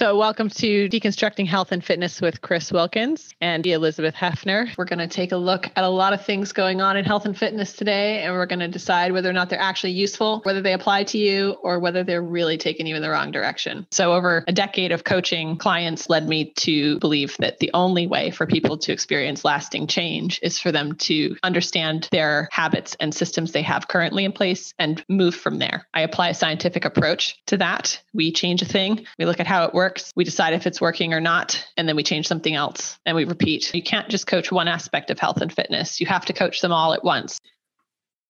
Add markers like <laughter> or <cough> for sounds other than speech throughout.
So, welcome to Deconstructing Health and Fitness with Chris Wilkins and Elizabeth Hefner. We're going to take a look at a lot of things going on in health and fitness today, and we're going to decide whether or not they're actually useful, whether they apply to you, or whether they're really taking you in the wrong direction. So, over a decade of coaching, clients led me to believe that the only way for people to experience lasting change is for them to understand their habits and systems they have currently in place and move from there. I apply a scientific approach to that. We change a thing, we look at how it works works. We decide if it's working or not, and then we change something else and we repeat. You can't just coach one aspect of health and fitness, you have to coach them all at once.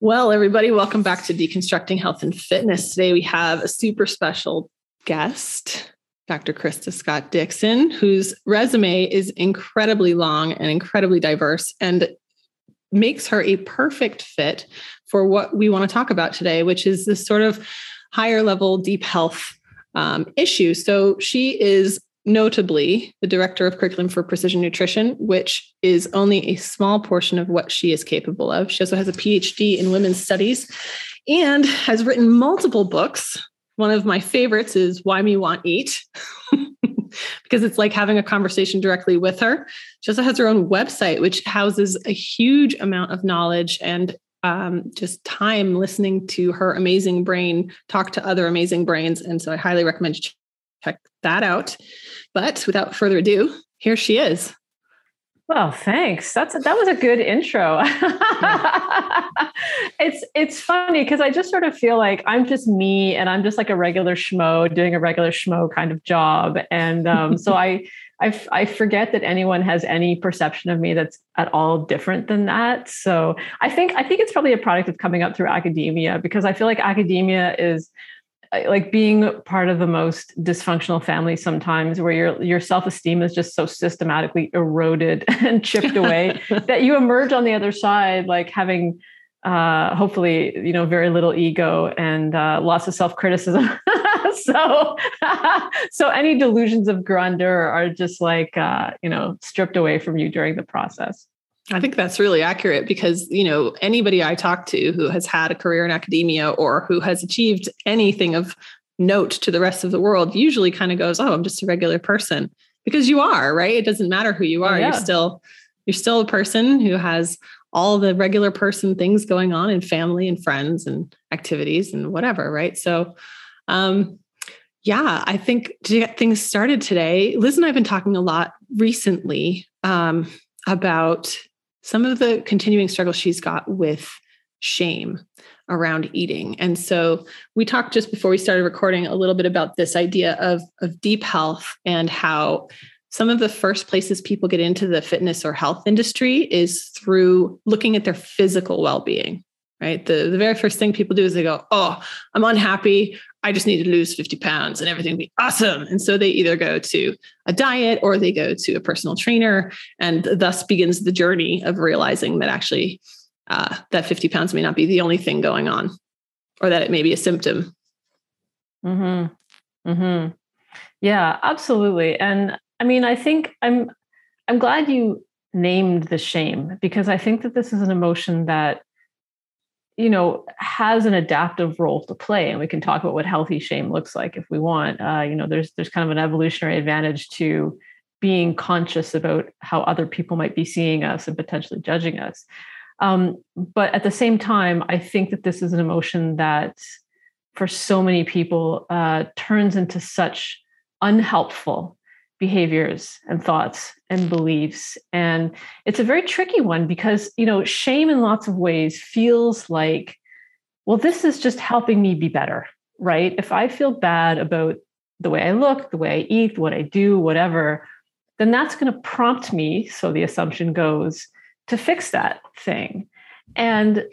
Well, everybody, welcome back to Deconstructing Health and Fitness. Today we have a super special guest, Dr. Krista Scott Dixon, whose resume is incredibly long and incredibly diverse and makes her a perfect fit for what we want to talk about today, which is this sort of higher level deep health um, issue. So she is notably the director of curriculum for precision nutrition, which is only a small portion of what she is capable of. She also has a PhD in women's studies and has written multiple books. One of my favorites is Why Me Want Eat. <laughs> because it's like having a conversation directly with her. She also has her own website, which houses a huge amount of knowledge and um, just time listening to her amazing brain talk to other amazing brains. And so I highly recommend you check that out. But without further ado, here she is. Well, thanks. That's a, that was a good intro. <laughs> it's it's funny because I just sort of feel like I'm just me, and I'm just like a regular schmo doing a regular schmo kind of job, and um, so <laughs> I I, forget that anyone has any perception of me that's at all different than that. So I think I think it's probably a product of coming up through academia because I feel like academia is uh, like being part of the most dysfunctional family sometimes where your your self-esteem is just so systematically eroded <laughs> and chipped <laughs> away that you emerge on the other side like having uh, hopefully, you know, very little ego and uh, lots of self criticism. <laughs> <laughs> so, <laughs> so any delusions of grandeur are just like, uh, you know, stripped away from you during the process. I think that's really accurate because, you know, anybody I talk to who has had a career in academia or who has achieved anything of note to the rest of the world usually kind of goes, "Oh, I'm just a regular person." Because you are, right? It doesn't matter who you are. Yeah. You're still you're still a person who has all the regular person things going on in family and friends and activities and whatever, right? So, um, yeah, I think to get things started today, Liz and I have been talking a lot recently um, about some of the continuing struggles she's got with shame around eating. And so we talked just before we started recording a little bit about this idea of, of deep health and how some of the first places people get into the fitness or health industry is through looking at their physical well-being right the, the very first thing people do is they go oh i'm unhappy i just need to lose 50 pounds and everything will be awesome. And so they either go to a diet or they go to a personal trainer. And thus begins the journey of realizing that actually uh, that 50 pounds may not be the only thing going on or that it may be a symptom. Mm-hmm. Mm-hmm. Yeah absolutely. And I mean, I think I'm I'm glad you named the shame because I think that this is an emotion that you know has an adaptive role to play and we can talk about what healthy shame looks like if we want. Uh, you know there's there's kind of an evolutionary advantage to being conscious about how other people might be seeing us and potentially judging us. Um, but at the same time i think that this is an emotion that for so many people uh, turns into such unhelpful behaviors and thoughts and beliefs. And it's a very tricky one because you know shame in lots of ways feels like well this is just helping me be better right? If i feel bad about the way i look the way i eat what i do whatever then that's going to prompt me so the assumption goes to fix that thing. And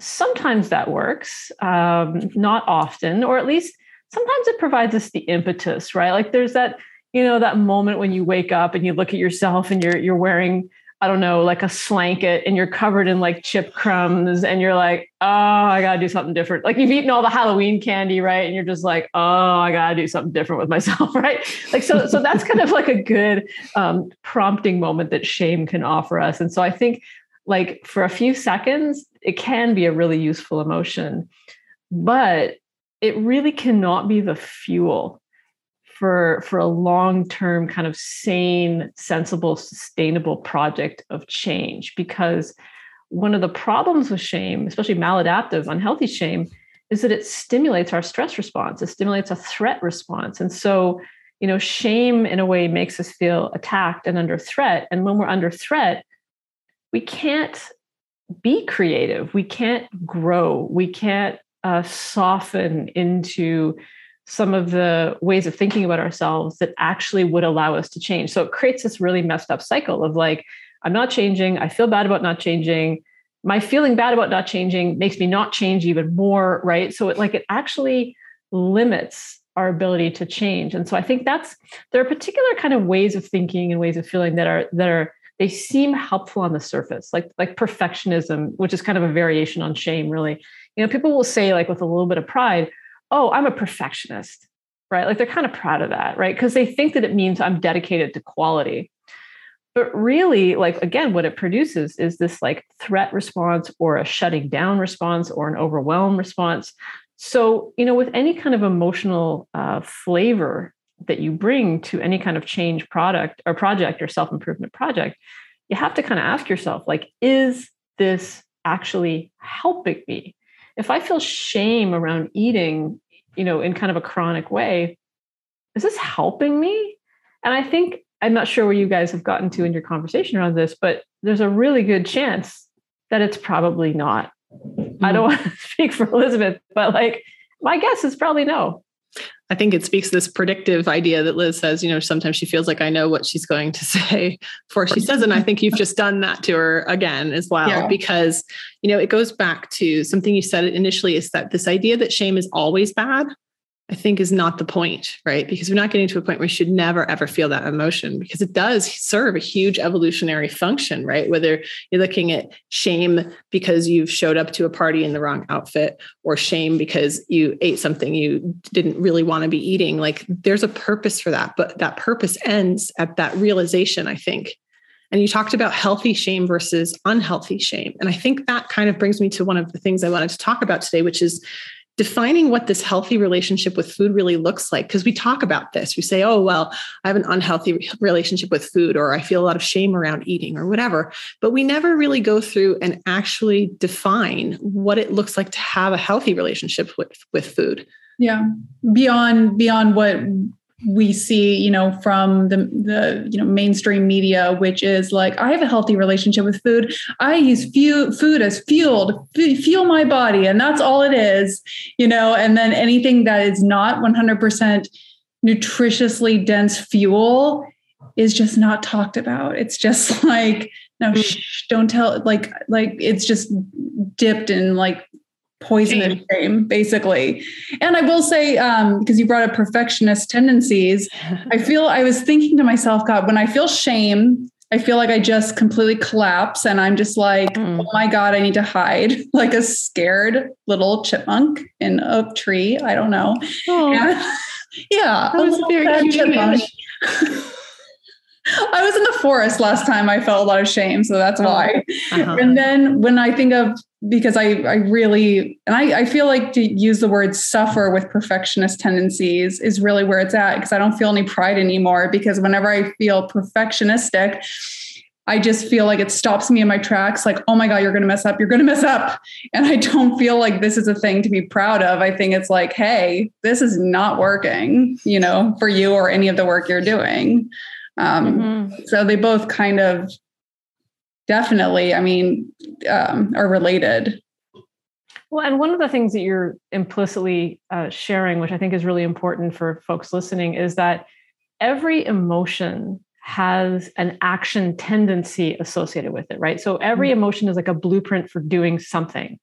sometimes that works um, not often or at least sometimes it provides us the impetus right? Like there's that you know that moment when you wake up and you look at yourself and you're you're wearing I don't know, like a slanket and you're covered in like chip crumbs and you're like, oh, I gotta do something different. Like you've eaten all the Halloween candy, right? And you're just like, oh, I gotta do something different with myself, <laughs> right? Like so, so that's kind of like a good um, prompting moment that shame can offer us. And so I think like for a few seconds, it can be a really useful emotion, but it really cannot be the fuel for for a long-term kind of sane sensible sustainable project of change. Because one of the problems with shame especially maladaptive unhealthy shame is that it stimulates our stress response it stimulates a threat response. And so you know shame in a way makes us feel attacked and under threat. And when we're under threat we can't be creative. We can't grow. We can't uh, soften into some of the ways of thinking about ourselves that actually would allow us to change. So it creates this really messed up cycle of like, I'm not changing. I feel bad about not changing. My feeling bad about not changing makes me not change even more, right? So it like it actually limits our ability to change. And so I think that's there are particular kind of ways of thinking and ways of feeling that are that are they seem helpful on the surface, like like perfectionism, which is kind of a variation on shame, really. You know, people will say like with a little bit of pride, oh, I'm a perfectionist, right? Like they're kind of proud of that, right? Because they think that it means I'm dedicated to quality. But really, like again, what it produces is this like threat response or a shutting down response or an overwhelm response. So, you know, with any kind of emotional uh, flavor that you bring to any kind of change product or project or self improvement project, you have to kind of ask yourself, like, is this actually helping me? If I feel shame around eating, you know, in kind of a chronic way, is this helping me? And I think I'm not sure where you guys have gotten to in your conversation around this, but there's a really good chance that it's probably not. Mm-hmm. I don't mm. want to speak for Elizabeth, but like my guess is probably no. I think it speaks this predictive idea that Liz says, you know, sometimes she feels like I know what she's going to <laughs> say before she says it. And I think you've just done that to her again as well, yeah. because, you know, it goes back to something you said initially is that this idea that shame is always bad I think is not the point, right? Because we're not getting to a point where we should never ever feel that emotion because it does serve a huge evolutionary function, right? Whether you're looking at shame because you've showed up to a party in the wrong outfit or shame because you ate something you didn't really want to be eating, like there's a purpose for that, but that purpose ends at that realization, I think. And you talked about healthy shame versus unhealthy shame. And I think that kind of brings me to one of the things I wanted to talk about today, which is defining what this healthy relationship with food really looks like. Because we talk about this. We say oh well i have an unhealthy relationship with food or i feel a lot of shame around eating or whatever. But we never really go through and actually define what it looks like to have a healthy relationship with with food. Yeah. Beyond beyond what we see you know from the the you know mainstream media which is like i have a healthy relationship with food. I use fu- food as fuel to fuel my body and that's all it is you know? And then anything that is not 100% nutritiously dense fuel is just not talked about. It's just <laughs> like no mm. shh, don't tell like like it's just dipped in like poison and shame, basically. And I will say, um, because you brought up perfectionist tendencies, I <laughs> feel I was thinking to myself, God, when I feel shame, I feel like I just completely collapse and I'm just like, mm. oh my God, I need to hide <laughs> like a scared little chipmunk in a tree. I don't know. Oh. <laughs> yeah. That was very cute. <laughs> I was in the forest last time I felt a lot of shame, so that's oh, why. Uh-huh. And then when I think of because I I really and I, I feel like to use the word suffer with perfectionist tendencies is really where it's at because I don't feel any pride anymore because whenever I feel perfectionistic, I just feel like it stops me in my tracks, like, oh my God, you're going to mess up. You're going to mess up. <laughs> And I don't feel like this is a thing to be proud of. I think it's like, hey, this is not working, you know, for you or any of the work you're doing. Um, mm-hmm. So they both kind of definitely, I mean, um, are related. Well, and one of the things that you're implicitly uh, sharing, which I think is really important for folks listening, is that every emotion has an action tendency associated with it, right? So every mm-hmm. emotion is like a blueprint for doing something.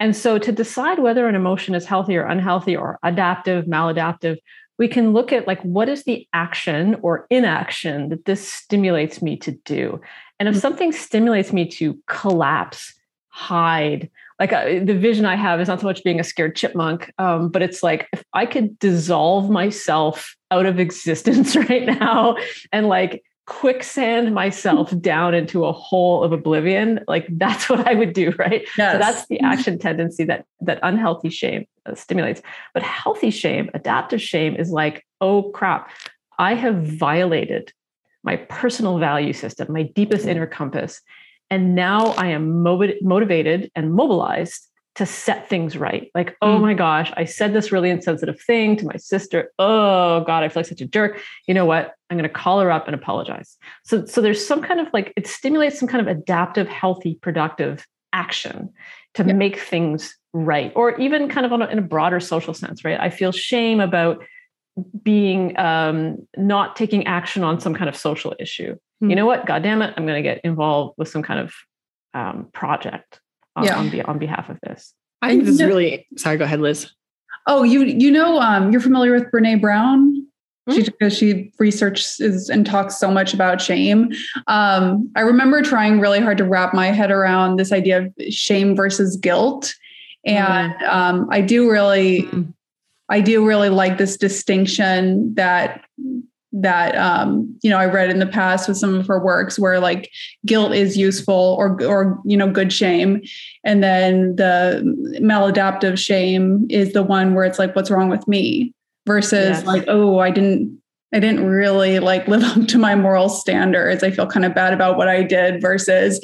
And so to decide whether an emotion is healthy or unhealthy or adaptive, maladaptive, we can look at like what is the action or inaction that this stimulates me to do and if mm-hmm. something stimulates me to collapse hide like uh, the vision i have is not so much being a scared chipmunk um, but it's like if i could dissolve myself out of <laughs> existence right now and like quicksand myself <laughs> down into a hole of oblivion, like that's what I would do, right? Yes. So that's the action tendency that that unhealthy shame uh, stimulates. But healthy shame, adaptive shame is like, oh crap, I have violated my personal value system, my deepest inner compass. And now I am motivated and mobilized to set things right. Like, oh mm. my gosh, I said this really insensitive thing to my sister. Oh God, I feel like such a jerk. You know what? I'm going to call her up and apologize. So, so there's some kind of like it stimulates some kind of adaptive, healthy, productive action to yeah. make things right, or even kind of on a, in a broader social sense, right? I feel shame about being um, not taking action on some kind of social issue. Mm. You know what? God damn it, I'm going to get involved with some kind of um, project on, yeah. on, be, on behalf of this. I think this is really sorry. Go ahead, Liz. Oh, you you know um, you're familiar with Brene Brown. Mm-hmm. She because she researches and talks so much about shame. Um, I remember trying really hard to wrap my head around this idea of shame versus guilt, and mm-hmm. um, I do really, mm-hmm. I do really like this distinction that that um, you know I read in the past with some of her works where like guilt is useful or or you know good shame, and then the maladaptive shame is the one where it's like what's wrong with me versus yes. like oh I didn't I didn't really like live up to my moral standards. I feel kind of bad about what I did versus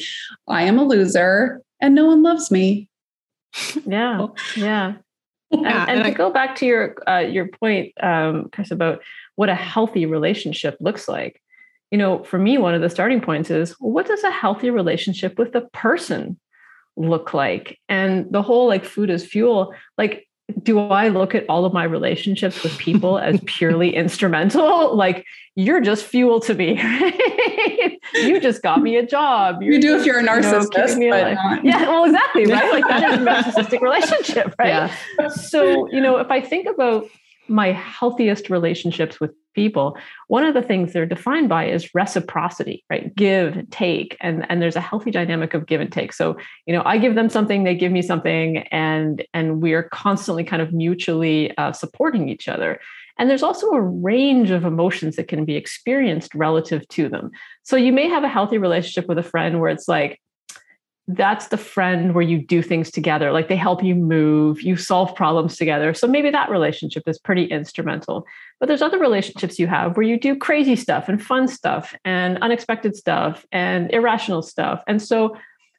I am a loser and no one loves me. Yeah, <laughs> yeah. And, and, and to go back to your uh, your point, um, Chris, about what a healthy relationship looks like. You know, for me, one of the starting points is what does a healthy relationship with a person look like? And the whole like food is fuel, like, do I look at all of my relationships with people as <laughs> purely instrumental? <laughs> Like, you're just fuel to me. <laughs> Right? you just got me a job. You're you do if you're a narcissist. You know, but yeah, well, exactly, right? Like that is a narcissistic relationship, right? Yeah. So, you know, if I think about my healthiest relationships with people one of the things they're defined by is reciprocity right? Give take and and there's a healthy dynamic of give and take. So you know i give them something they give me something and and we are constantly kind of mutually uh, supporting each other. And there's also a range of emotions that can be experienced relative to them. So you may have a healthy relationship with a friend where it's like that's the friend where you do things together. Like they help you move you solve problems together. So maybe that relationship is pretty instrumental. But there's other relationships you have where you do crazy stuff and fun stuff and unexpected stuff and irrational stuff. And so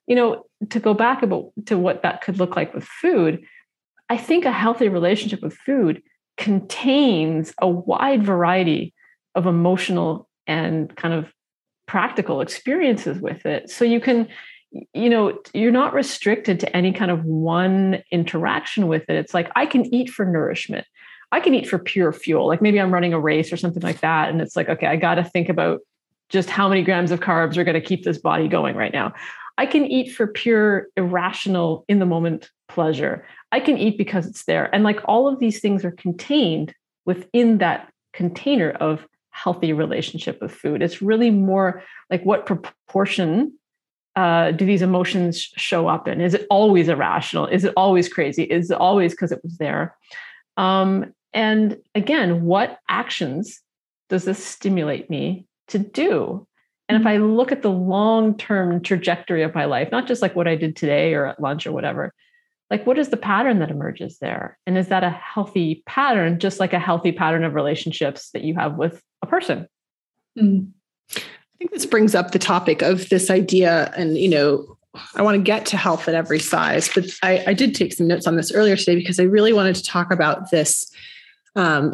you know to go back about to what that could look like with food i think a healthy relationship with food contains a wide variety of emotional and kind of practical experiences with it. So you can you know you're not restricted to any kind of one interaction with it. It's like i can eat for nourishment. I can eat for pure fuel. Like maybe i'm running a race or something like that and it's like okay i got to think about just how many grams of carbs are going to keep this body going right now. I can eat for pure irrational in the moment pleasure. I can eat because it's there. And like all of these things are contained within that container of healthy relationship with food. It's really more like what proportion uh, do these emotions show up in? Is it always irrational? Is it always crazy? Is it always because it was there? Um, and again, what actions does this stimulate me to do? And if I look at the long term trajectory of my life, not just like what I did today or at lunch or whatever, like what is the pattern that emerges there? And is that a healthy pattern, just like a healthy pattern of relationships that you have with a person? Mm-hmm. Think this brings up the topic of this idea, and you know, I want to get to health at every size, but I, I did take some notes on this earlier today because I really wanted to talk about this. Um,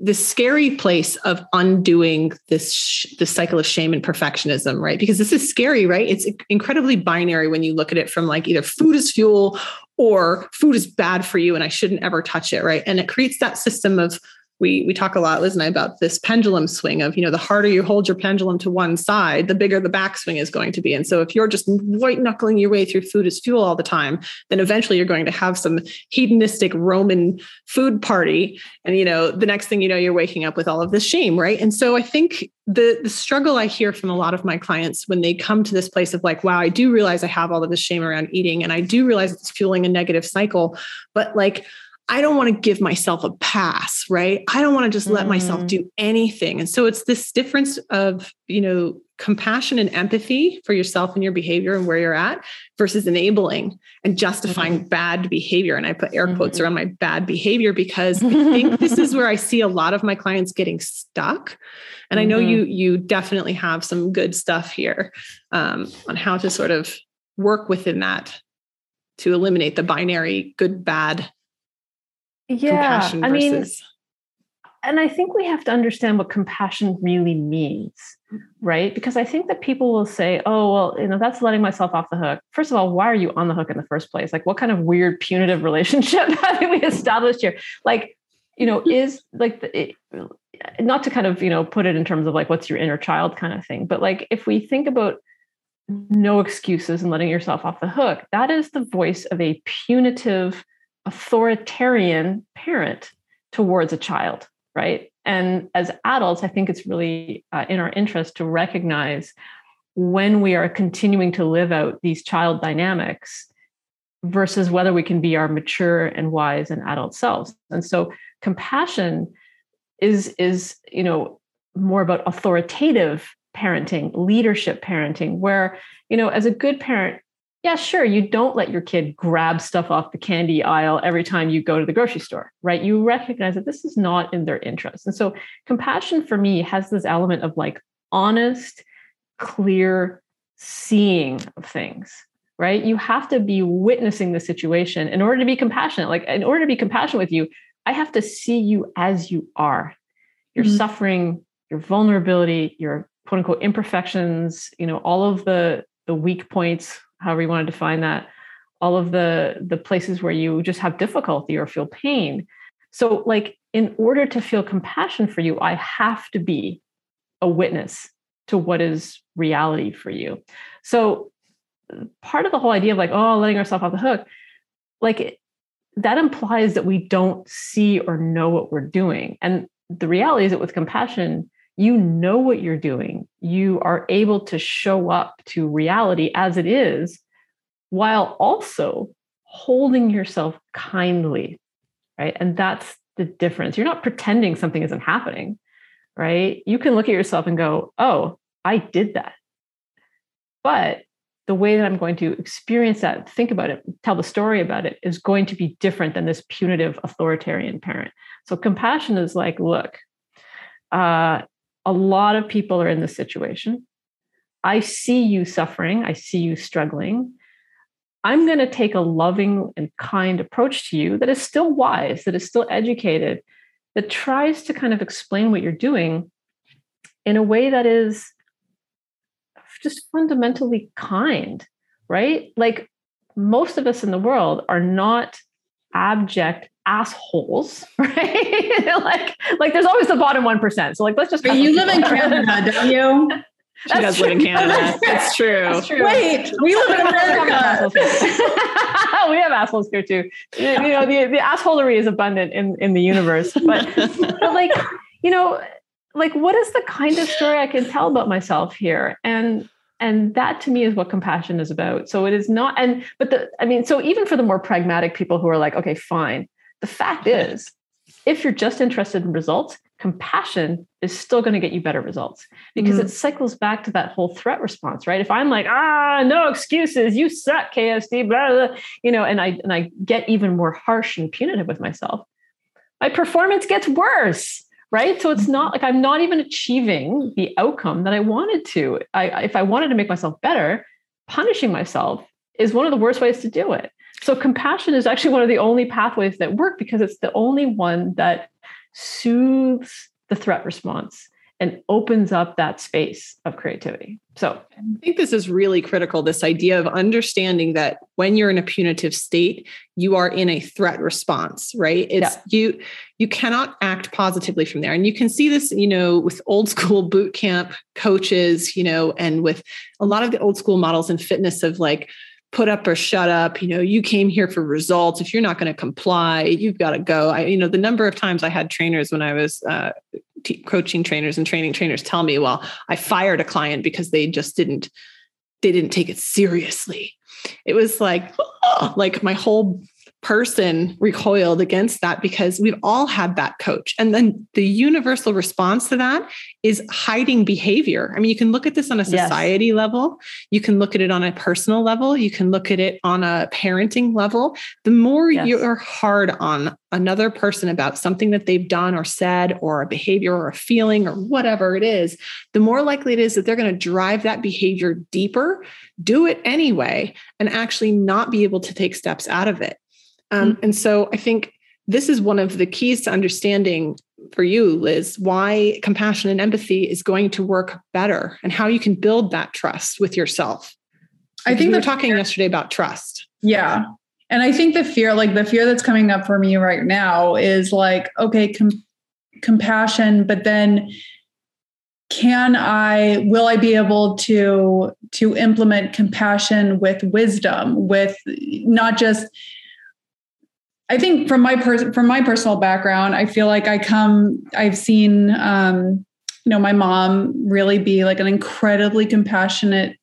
this scary place of undoing this sh- this cycle of shame and perfectionism right because this is scary right it's incredibly binary when you look at it from like either food is fuel or food is bad for you and i shouldn't ever touch it right and it creates that system of we we talk a lot, Liz and I, about this pendulum swing of, you know, the harder you hold your pendulum to one side, the bigger the backswing is going to be. And so if you're just white knuckling your way through food as fuel all the time, then eventually you're going to have some hedonistic Roman food party. And you know, the next thing you know, you're waking up with all of this shame, right? And so I think the the struggle I hear from a lot of my clients when they come to this place of like, wow, I do realize I have all of this shame around eating, and I do realize it's fueling a negative cycle, but like I don't want to give myself a pass, right? I don't want to just let mm-hmm. myself do anything. And so it's this difference of, you know, compassion and empathy for yourself and your behavior and where you're at versus enabling and justifying mm-hmm. bad behavior. And I put air quotes mm-hmm. around my bad behavior because I think this is where I <laughs> see a lot of my clients getting stuck. And I know you mm-hmm. you definitely have some good stuff here um, on how to sort of work within that to eliminate the binary good bad yeah i mean and i think we have to understand what compassion really means right? Because i think that people will say oh well you know that's letting myself off the hook. First of all why are you on the hook in the first place? Like what kind of weird punitive <laughs> relationship <laughs> have we established here? Like you know is like it, not to kind of you know put it in terms of like what's your inner child kind of thing but like if we think about no excuses and letting yourself off the hook that is the voice of a punitive authoritarian parent towards a child, right? And as adults, I think it's really uh, in our interest to recognize when we are continuing to live out these child dynamics versus whether we can be our mature and wise and adult selves. And so compassion is is you know more about authoritative parenting, leadership parenting where you know as a good parent yeah, sure, you don't let your kid grab stuff off the candy aisle every time you go to the grocery store, right? You recognize that this is not in their interest. And so compassion for me has this element of like honest, clear seeing of things, right? You have to be witnessing the situation in order to be compassionate. Like, in order to be compassionate with you, I have to see you as you are. Your mm-hmm. suffering, your vulnerability, your quote unquote imperfections, you know, all of the the weak points, however you want to define that, all of the the places where you just have difficulty or feel pain. So like in order to feel compassion for you, I have to be a witness to what is reality for you. So part of the whole idea of like, oh, letting ourselves off the hook, like that implies that we don't see or know what we're doing. And the reality is that with compassion, you know what you're doing. You are able to show up to reality as it is while also holding yourself kindly, right? And that's the difference. You're not pretending something isn't happening, right? You can look at yourself and go, oh, I did that. But the way that I'm going to experience that, think about it, tell the story about it is going to be different than this punitive authoritarian parent. So compassion is like, look, uh, a lot of people are in this situation. I see you suffering, I see you struggling. I'm going to take a loving and kind approach to you that is still wise, that is still educated, that tries to kind of explain what you're doing in a way that is just fundamentally kind, right? Like most of us in the world are not abject assholes, <laughs> right? <laughs> like, like there's always the bottom one percent. So like, let's just. But you live in Canada, don't you? <laughs> She That's does true. live in Canada. That's true. That's true. Wait, we live in America. we have assholes here too. You know, the, the assholery is abundant in, in the universe. But, but like, you know, like what is the kind of story I can tell about myself here? And and that to me is what compassion is about. So it is not, and but the I mean, so even for the more pragmatic people who are like, okay, fine, the fact is, if you're just interested in results, compassion is still going to get you better results because mm-hmm. it cycles back to that whole threat response, right? If I'm like, ah, no excuses, you suck, KSD, blah, blah, you know, and I and I get even more harsh and punitive with myself, my performance gets worse, right? So it's not like I'm not even achieving the outcome that I wanted to. I, if I wanted to make myself better, punishing myself is one of the worst ways to do it. So compassion is actually one of the only pathways that work because it's the only one that soothes the threat response and opens up that space of creativity. So I think this is really critical this idea of understanding that when you're in a punitive state, you are in a threat response, right? It's yeah. you you cannot act positively from there. And you can see this, you know, with old school <laughs> boot camp coaches, you know, and with a lot of the old school models in fitness of like put up or shut up you know you came here for results if you're not going to comply you've got to go i you know the number of times i had trainers when i was uh, t- coaching trainers and training trainers tell me well i fired a client because they just didn't they didn't take it seriously. It was like oh, like my whole person recoiled against that because we've all had that coach. And then the universal response to that is hiding behavior. I mean, you can look at this on a society yes. level, you can look at it on a personal level, you can look at it on a parenting level. The more yes. you're hard on another person about something that they've done or said, or a behavior or a feeling or whatever it is, the more likely it is that they're going to drive that behavior deeper, do it anyway, and actually not be able to take steps out of it. Um, mm-hmm. And so I think this is one of the keys to understanding for you, Liz, why compassion and empathy is going to work better and how you can build that trust with yourself. Because I think we were talking fear, yesterday about trust. Yeah. And I think the fear, like the fear that's coming up for me right now is like, okay, com- compassion, but then can I, will I be able to, to implement compassion with wisdom, with not just, I think from my per- from my personal background, I feel like I come. I've seen, um, you know, my mom really be like an incredibly compassionate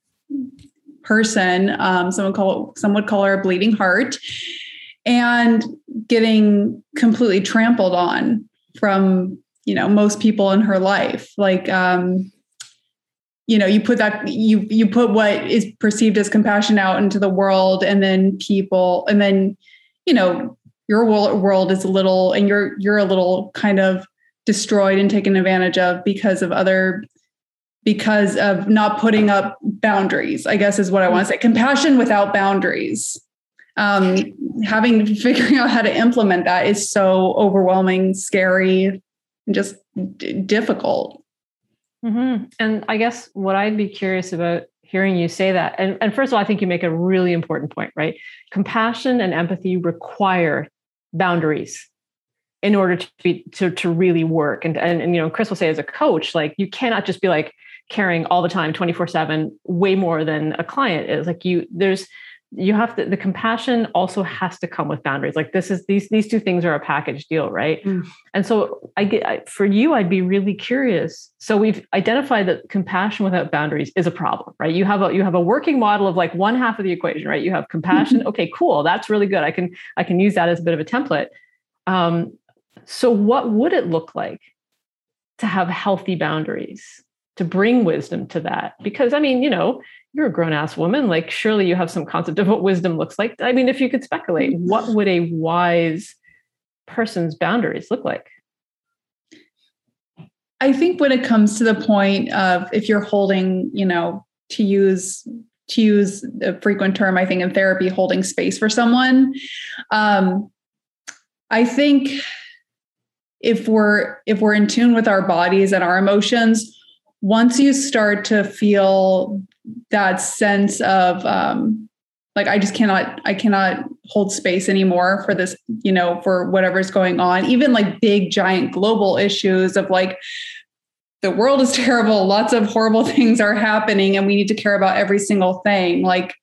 person. Um, someone call some would call her a bleeding heart, and getting completely trampled on from you know most people in her life. Like, um, you know, you put that you you put what is perceived as compassion out into the world, and then people, and then you know your world is a little and you're you're a little kind of destroyed and taken advantage of because of other because of not putting up boundaries i guess is what i want to say. Compassion without boundaries. Um, having figuring out how to implement that is so overwhelming scary and just d- difficult. Mm-hmm. and i guess what i'd be curious about hearing you say that and, and first of all i think you make a really important point right? Compassion and empathy require boundaries in order to be to, to really work. And, and and you know chris will say as a coach like you cannot just be like caring all the time 24 7 way more than a client is. Like you there's you have to the compassion also has to come with boundaries. Like this is these these two things are a package deal right? Mm. and so i get I, for you i'd be really curious. So we've identified that compassion without boundaries is a problem right? You have a you have a working model of like one half of the equation right? You have compassion. Mm-hmm. okay cool. That's really good. I can i can use that as a bit of a template. Um, so what would it look like to have healthy boundaries to bring wisdom to that because i mean you know you're a grown ass woman. Like, surely you have some concept of what wisdom looks like. I mean, if you could speculate, what would a wise person's boundaries look like? I think when it comes to the point of if you're holding, you know, to use to use a frequent term, I think in therapy, holding space for someone. Um, I think if we're if we're in tune with our bodies and our emotions, once you start to feel that sense of um, like I just cannot I cannot hold space anymore for this, you know, for whatever's going on. Even like big giant global issues of like the world is <laughs> terrible, lots of horrible <laughs> things are happening and we need to care about every single thing. Like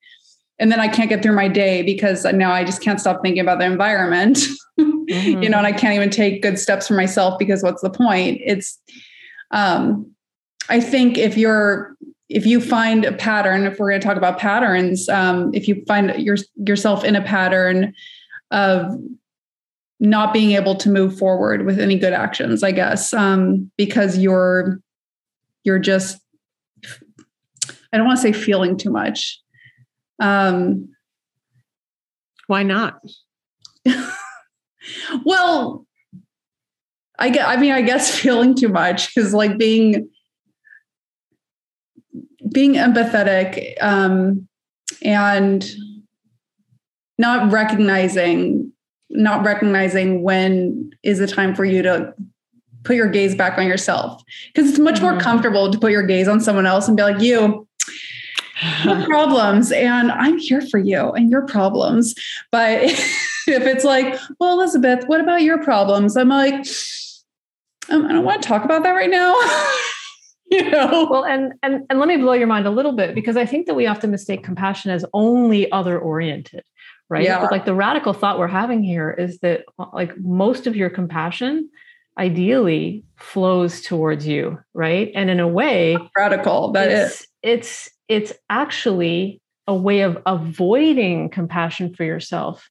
and then I can't get through my day because now I just can't stop thinking about the environment. mm-hmm. <laughs> You know, and I can't even take good steps for myself because what's the point? It's um I think if you're if you find a pattern, if we're going to talk about patterns, um, if you find your, yourself in a pattern of not being able to move forward with any good actions, I guess, um, because you're you're just I don't want to say feeling too much. Um, Why not? <laughs> well, I get. I mean, I guess <laughs> feeling too much is like being being empathetic um, and not recognizing not recognizing when is the time for you to put your gaze back on yourself. Because it's much mm-hmm. more comfortable to put your gaze on someone else and be like you <sighs> problems and i'm here for you and your problems. But <laughs> if it's like well elizabeth what about your problems? I'm like um, i don't want to talk about that right now <laughs> <laughs> you know well and and and let me blow your mind a little bit because i think that we often mistake compassion as only other oriented right yeah. but like the radical thought we're having here is that like most of your compassion ideally flows towards you right and in a way radical that it's, is. it's it's actually a way of avoiding compassion for yourself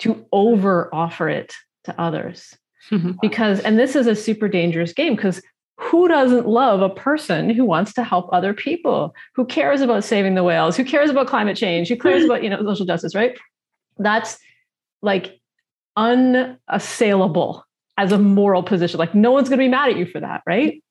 to over offer it to others. Mm-hmm. <laughs> Because, and this is a super dangerous game because who doesn't love a person who wants to help other people, who cares about saving the whales, who cares about climate change, who cares about, you know, social justice, right? That's like unassailable as a moral position. Like no one's going to be mad at you for that, right?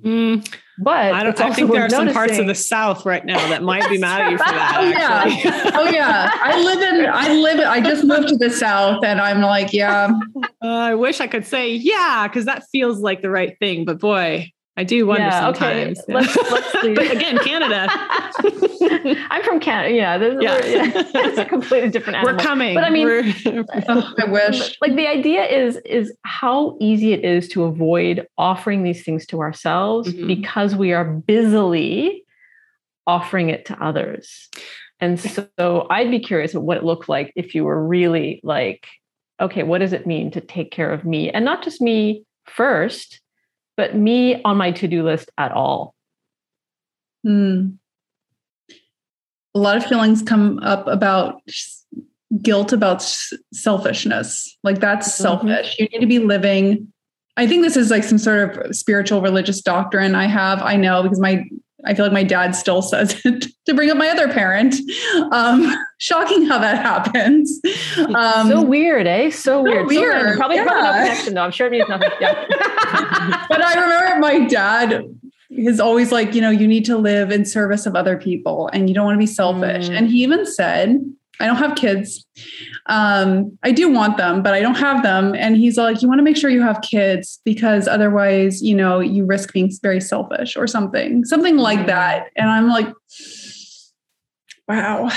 Mm, but I, don't, I think there are some parts of the South right now that might be mad at you for that. oh <laughs> yeah, oh yeah. I live in. I live. I just moved to the South, and I'm like, yeah. <laughs> Uh, I wish I could say yeah, because that feels like the right thing. But boy, I do wonder yeah, sometimes. Okay. Let's, let's <laughs> but again, Canada. <laughs> I'm from Canada. Yeah, yeah. yeah. <laughs> it's a completely different animal. We're coming. But I mean, oh, I wish. Like the idea is is how easy it is to avoid offering these things to ourselves mm-hmm. because we are busily offering it to others. And so I'd be curious what it looked like if you were really like, okay, what does it mean to take care of me? And not just me first, but me on my to-do list at all. Hmm. A lot of feelings come up about guilt about selfishness. Like that's mm-hmm. selfish. You need to be living. I think this is like some sort of spiritual religious doctrine I have. I know because my I feel like my dad still says <laughs> it to bring up my other parent. Um, shocking how that happens. Um, so weird, eh? So, so weird. weird. So probably, yeah. probably no connection though. I'm sure it means nothing. Yeah. <laughs> but I remember my dad is always like, you know, you need to live in service of other people and you don't want to be selfish. Mm. And he even said, I don't have kids. Um, I do want them, but I don't have them. And he's like, you want to make sure you have kids because otherwise, you know, you risk being very selfish or something, something like that. And I'm like, wow.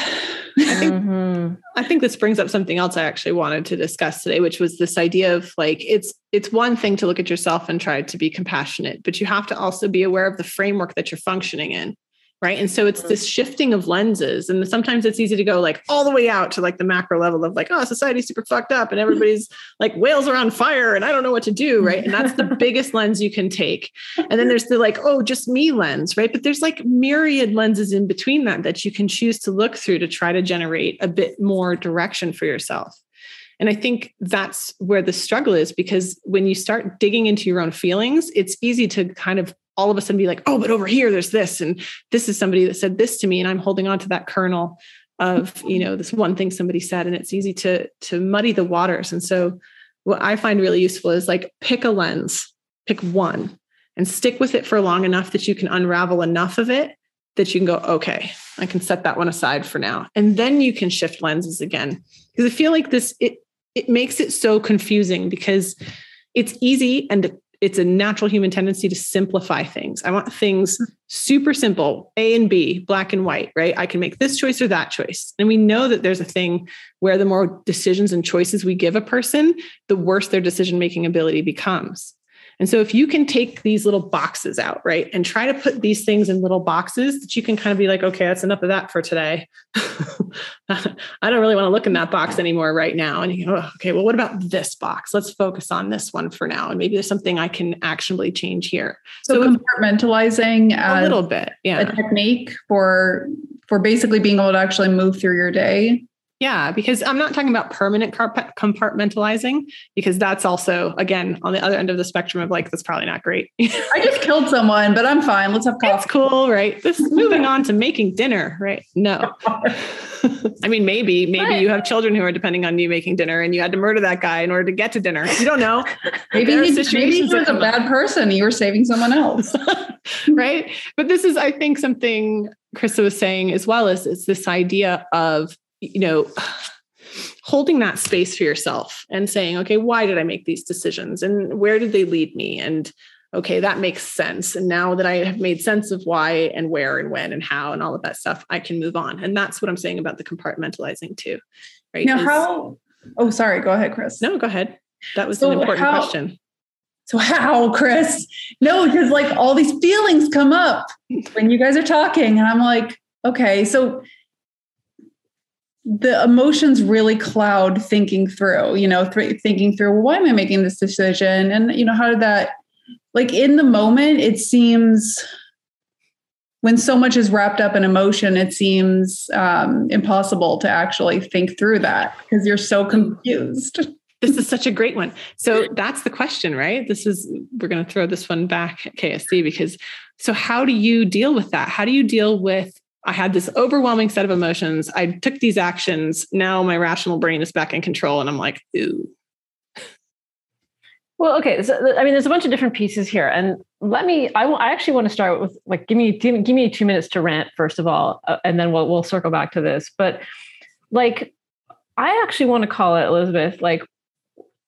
I think, mm-hmm. <laughs> I think this brings up something else I actually wanted to discuss today, which was this idea of like it's it's one thing to look at yourself and try to be compassionate, but you have to also be aware of the framework that you're functioning in right? And so it's this shifting of lenses. And sometimes it's easy to go like all the way out to like the macro level of like oh society's super fucked up and everybody's <laughs> like whales are on fire and i don't know what to do right? And that's the <laughs> biggest lens you can take. And then there's the like oh just me lens right? But there's like myriad lenses in between that that you can choose to look through to try to generate a bit more direction for yourself. And I think that's where the struggle is because when you start digging into your own feelings, it's easy to kind of all of a sudden be like, oh, but over here there's this, and this is somebody that said this to me, and I'm holding on to that kernel of you know this one thing somebody said, and it's easy to to muddy the waters. And so, what I find really useful is like pick a lens, pick one, and stick with it for long enough that you can unravel enough of it that you can go, okay, I can set that one aside for now, and then you can shift lenses again. Because I feel like this it it makes it so confusing because it's easy and it's a natural human tendency to simplify things. I want things hmm. super simple, A and B, black and white, right? I can make this choice or that choice. And we know that there's a thing where the more decisions and choices we give a person, the worse their decision making ability becomes. And so if you can take these little boxes out, right, and try to put these things in little boxes that you can kind of be like, okay, that's enough of that for today. <laughs> I don't really want to look in that box anymore right now. And you go, oh, okay, well, what about this box? Let's focus on this one for now. And maybe there's something I can actionably change here. So, so compartmentalizing a little bit, yeah. A technique for for basically being able to actually move through your day. Yeah, because I'm not talking about permanent compartmentalizing, because that's also, again, on the other end of the spectrum of like, that's probably not great. I just killed someone, but I'm fine. Let's have coffee. It's cool, right? This moving on to making dinner, right? No. <laughs> I mean, maybe, maybe you have children who are depending on you making dinner and you had to murder that guy in order to get to dinner. You don't know. <laughs> maybe, he, maybe he was a bad person. You were saving someone else. <laughs> right. But this is, I think, something Krista was saying as well as it's this idea of you know, <sighs> holding that space for yourself and saying, okay, why did I make these decisions and where did they lead me? And okay, that makes sense. And now that I have made sense of why and where and when and how and all of that stuff, I can move on. And that's what I'm saying about the compartmentalizing too. Right. Now, how, oh, sorry, go ahead, Chris. No, go ahead. That was so an important how, question. So how, Chris? No, because like all these feelings come up when you guys are talking. And I'm like, okay, so the emotions really cloud thinking through you know th- thinking through well, why am i making this decision and you know how did that like in the moment it seems when so much is wrapped up in emotion, it seems um, impossible to actually think through that because you're so confused. <laughs> This is such a great one. So that's the question, right? This is, we're going to throw this one back at KSD because, so how do you deal with that? How do you deal with, I had this overwhelming set of emotions. I took these actions. Now my rational brain is back in control. And I'm like, ooh, well, okay. So, I mean, there's a bunch of different pieces here, and let me. I, I actually want to start with like, give me give, give me two minutes to rant first of all, uh, and then we'll we'll circle back to this. But like, I actually want to call it Elizabeth. Like,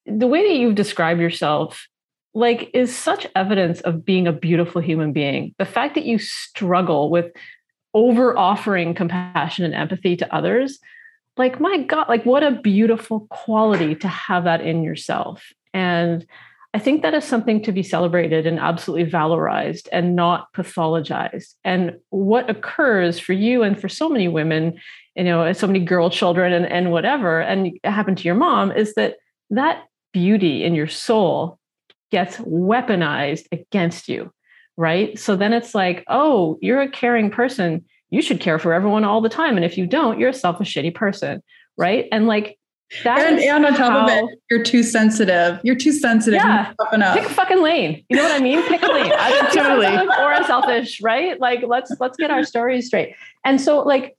the way that you've described yourself, like, is such evidence of being a beautiful human being. The fact that you struggle with over offering compassion and empathy to others like my god like what a beautiful quality to have that in yourself and I think that is something to be celebrated and absolutely valorized and not pathologized. And what occurs for you and for so many women, you know, so many girl children and, and whatever, and happened to your mom, is that that beauty in your soul gets weaponized against you, right? So then it's like, oh, you're a caring person. You should care for everyone all the time. And if you don't, you're a selfish, shitty person, right? And like that and, and on top how, of it, you're too sensitive. You're too sensitive. Yeah. Pick a fucking lane. You know what I mean? Pick a lane. <laughs> totally. Or a selfish, right? Like let's let's get our stories straight. And so like,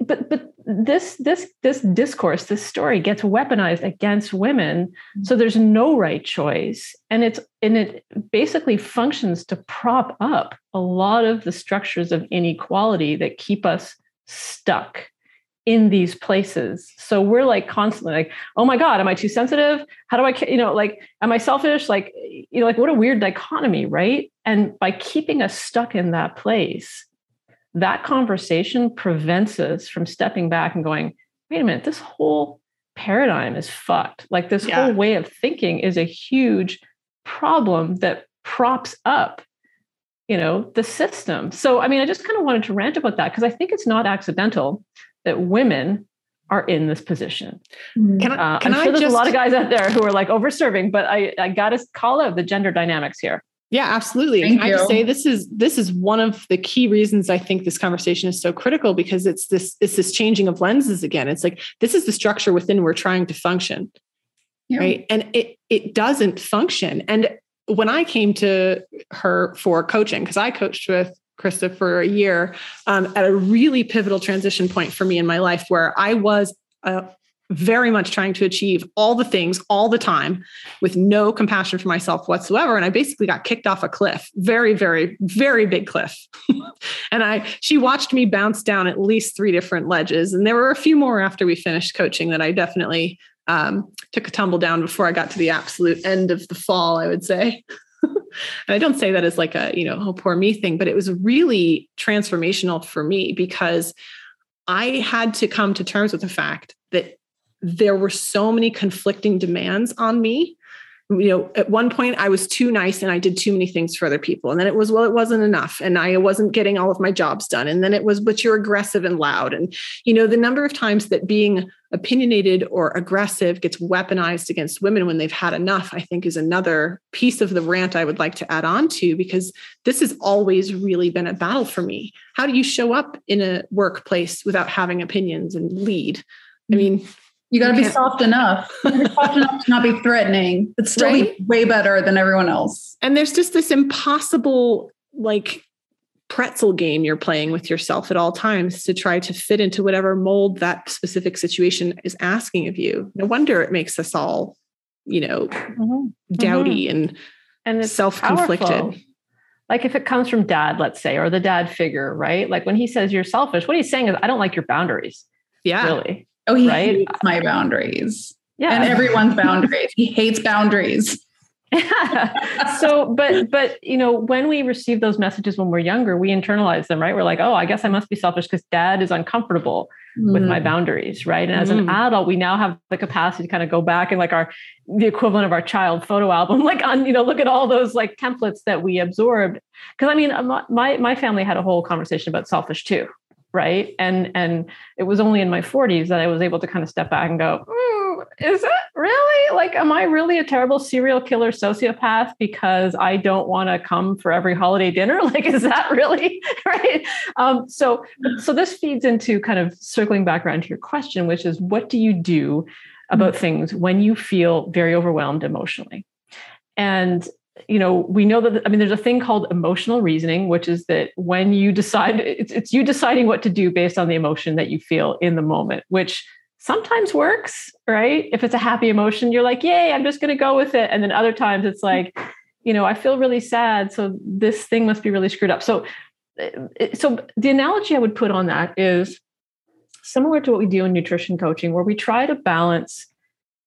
but but this this this discourse, this story gets weaponized against women. So mm-hmm. there's no right choice. And it's and it basically functions to prop up a lot of the structures of inequality that keep us stuck in these places. So we're like constantly like, oh my God, am I too sensitive? How do I, you know, like, am I selfish? Like, you know, like what a weird dichotomy, right? And by keeping us stuck in that place, that conversation prevents us from stepping back and going, wait a minute, this whole paradigm is fucked. Like this yeah. whole way of thinking is a huge problem that props up you know the system so i mean i just kind of wanted to rant about that because i think it's not accidental that women are in this position. Mm-hmm. Can I, uh, can I'm sure I there's just, a lot of guys out there who are like over-serving, but I, I got to call out the gender dynamics here. Yeah, absolutely. Thank. I just say this is this is one of the key reasons I think this conversation is so critical because it's this it's this changing of lenses again. It's like this is the structure within we're trying to function. Yeah. Right. And it it doesn't function. And when I came to her for coaching, because I coached with Krista, for a year um, at a really pivotal transition point for me in my life where I was uh, very much trying to achieve all the things all the time with no compassion for myself whatsoever. And i basically got kicked off a cliff very very very big cliff. <laughs> And i she watched me bounce down at least three different ledges. And there were a few more after we finished coaching that i definitely um, took a tumble down before i got to the absolute end of the fall i would say. <laughs> And I don't say that as like a, you know, oh, poor me thing, but it was really transformational for me because I had to come to terms with the fact that there were so many conflicting demands on me you know, at one point I was too nice and I did too many things for other people. And then it was, well, it wasn't enough. And I wasn't getting all of my jobs done. And then it was, but you're aggressive and loud. And, you know, the number of times that being opinionated or aggressive gets weaponized against women when they've had enough, I think is another piece of the rant I would like to add on to because this has always really been a battle for me. How do you show up in a workplace without having opinions and lead? I mm. mean, you got to be soft enough. soft enough to not be threatening, but still right? be way better than everyone else. And there's just this impossible, like, pretzel game you're playing with yourself at all times to try to fit into whatever mold that specific situation is asking of you. No wonder it makes us all, you know, mm-hmm. dowdy mm-hmm. and and self-conflicted. Powerful. Like if it comes from dad, let's say, or the dad figure, right? Like when he says you're selfish, what he's saying is, I don't like your boundaries. Yeah. Really. Oh, he right? hates my boundaries. Yeah. And everyone's boundaries. he hates boundaries. Yeah. <laughs> so, but, but, you know, when we receive those messages when we're younger, we internalize them, right? We're like, oh, I guess I must be selfish because dad is uncomfortable mm. with my mm. boundaries, right? And as mm. an adult, we now have the capacity to kind of go back and like our, the equivalent of our child photo album, <laughs> like on, you know, look at all those like templates that we absorbed. Cause I mean, my, my family had a whole conversation about selfish too, right? And and it was only in my 40s that i was able to kind of step back and go is it really? Like am i really a terrible serial killer sociopath because i don't want to come for every holiday dinner? <laughs> Like is that really <laughs> right? Um, so so this feeds into kind of circling back around to your question which is what do you do about things when you feel very overwhelmed emotionally? And you know we know that i mean there's a thing called emotional reasoning which is that when you decide it's, it's you deciding what to do based on the emotion that you feel in the moment which sometimes works, right? If it's a happy emotion, you're like, yay, I'm just going to go with it. And then other times it's like, you know, I feel really sad. So this thing must be really screwed up. So, eh, so the analogy I would put on that is similar to what we do in nutrition coaching, where we try to balance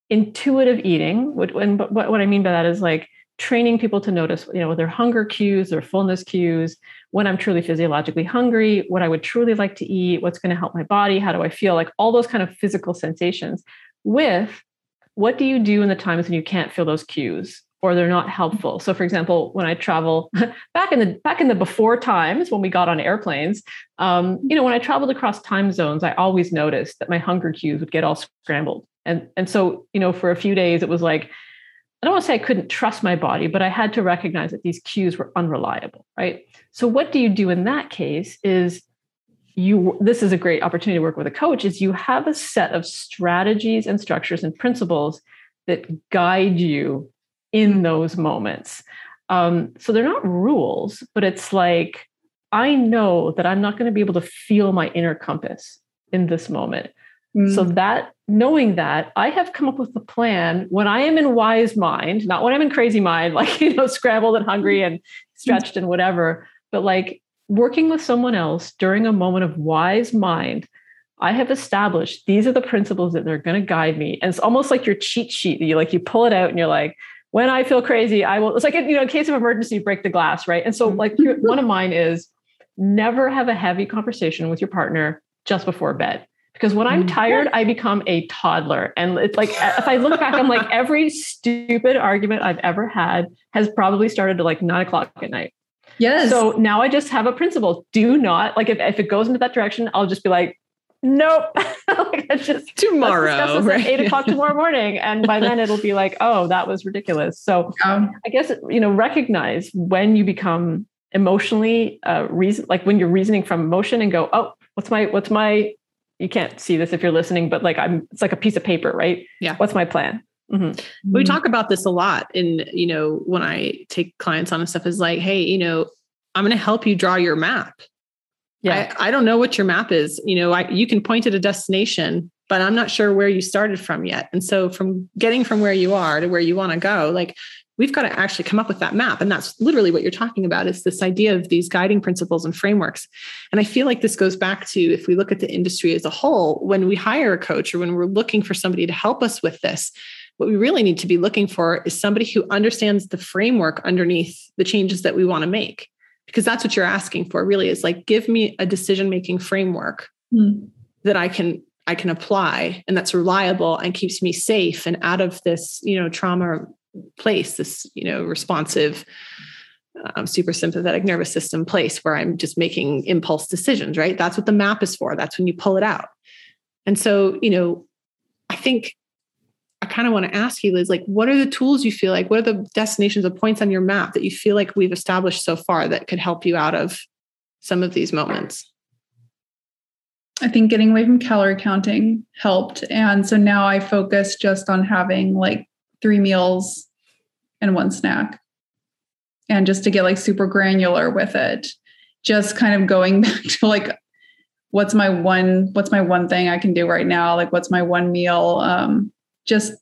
intuitive eating. What, what, what I mean by that is like training people to notice, you know, their hunger cues, their fullness cues, when I'm truly physiologically hungry, what I would truly like to eat, what's going to help my body, how do I feel, like all those kind of physical sensations with what do you do in the times when you can't feel those cues or they're not helpful. So for example, when I travel <laughs> back in the back in the before times when we got on airplanes, um, you know, when I traveled across time zones, I always noticed that my hunger cues would get all scrambled. And and so, you know, for a few days it was like I don't want to say I couldn't trust my body, but I had to recognize that these cues were unreliable, right? So what do you do in that case is you this is a great opportunity to work with a coach is you have a set of strategies and structures and principles that guide you in those moments. Um, so they're not rules, but it's like I know that I'm not going to be able to feel my inner compass in this moment. Mm. So that knowing that I have come up with a plan when I am in wise mind, not when I'm in crazy mind, <laughs> like, you know, scrambled and hungry and stretched and whatever, but like working with someone else during a moment of wise mind. I have established these are the principles that they're going to guide me. And it's almost like your cheat sheet that you like, you pull it out and you're like, when I feel crazy, I will, it's like, you know, in case of emergency, break the glass. Right. And so like one of mine is never have a heavy conversation with your partner just before bed because when I'm mm. tired, I become a toddler. And it's like, if I look back, I'm like, <laughs> every stupid argument I've ever had has probably started at like nine o'clock at night. Yes. So now I just have a principle do not, like, if, if it goes into that direction, I'll just be like, nope. <laughs> like, just tomorrow, right? eight o'clock <laughs> tomorrow morning. And by then it'll be like, oh, that was ridiculous. So um, I guess, you know, recognize when you become emotionally uh, reason, like when you're reasoning from emotion and go, oh, what's my, what's my you can't see this if you're listening, but like I'm, it's like a piece of paper, right? Yeah. What's my plan? Mm-hmm. We talk about this a lot in, you know, when I take clients on and stuff is like, hey, you know, I'm going to help you draw your map. Yeah. I, I don't know what your map is. You know, I, you can point at a destination, but I'm not sure where you started from yet. And so from getting from where you are to where you want to go, like we've got to actually come up with that map. And that's literally what you're talking about is this idea of these guiding principles and frameworks. And i feel like this goes back to if we look at the industry as a whole when we hire a coach or when we're looking for somebody to help us with this what we really need to be looking for is somebody who understands the framework underneath the changes that we want to make. Because that's what you're asking for really is like give me a decision making framework mm. that i can i can apply and that's reliable and keeps me safe and out of this you know trauma place, this, you know, responsive, um, super sympathetic nervous system place where I'm just making impulse decisions, right? That's what the map is for. That's when you pull it out. And so, you know, I think I kind of want to ask you, Liz, like, what are the tools you feel like? What are the destinations or points on your map that you feel like we've established so far that could help you out of some of these moments? I think getting away from calorie counting helped. And so now I focus just on having like three meals and one snack. And just to get like super granular with it, just kind of going <laughs> back to like, what's my one, what's my one thing I can do right now? Like, what's my one meal? Um, just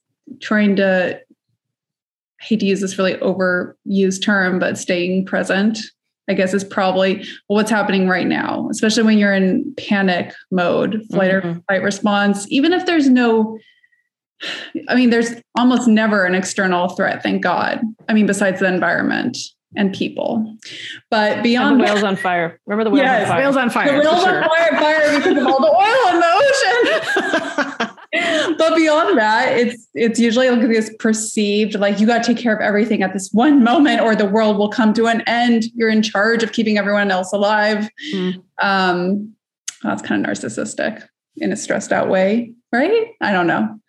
trying to, I hate to use this really overused term, but staying present, I guess is probably well, what's happening right now, especially when you're in panic mode, flight mm-hmm. or fight response, even if there's no I mean, there's almost never an external threat, thank God. I mean, besides the environment and people. But beyond and the whales on fire. Remember the whales yes, on fire. Whales on fire. The whales sure. on fire, fire because of all the oil in the ocean. <laughs> <laughs> but beyond that, it's it's usually like this perceived like you got to take care of everything at this one moment, or the world will come to an end. You're in charge of keeping everyone else alive. Mm. Um, that's kind of narcissistic in a stressed out way, right? I don't know.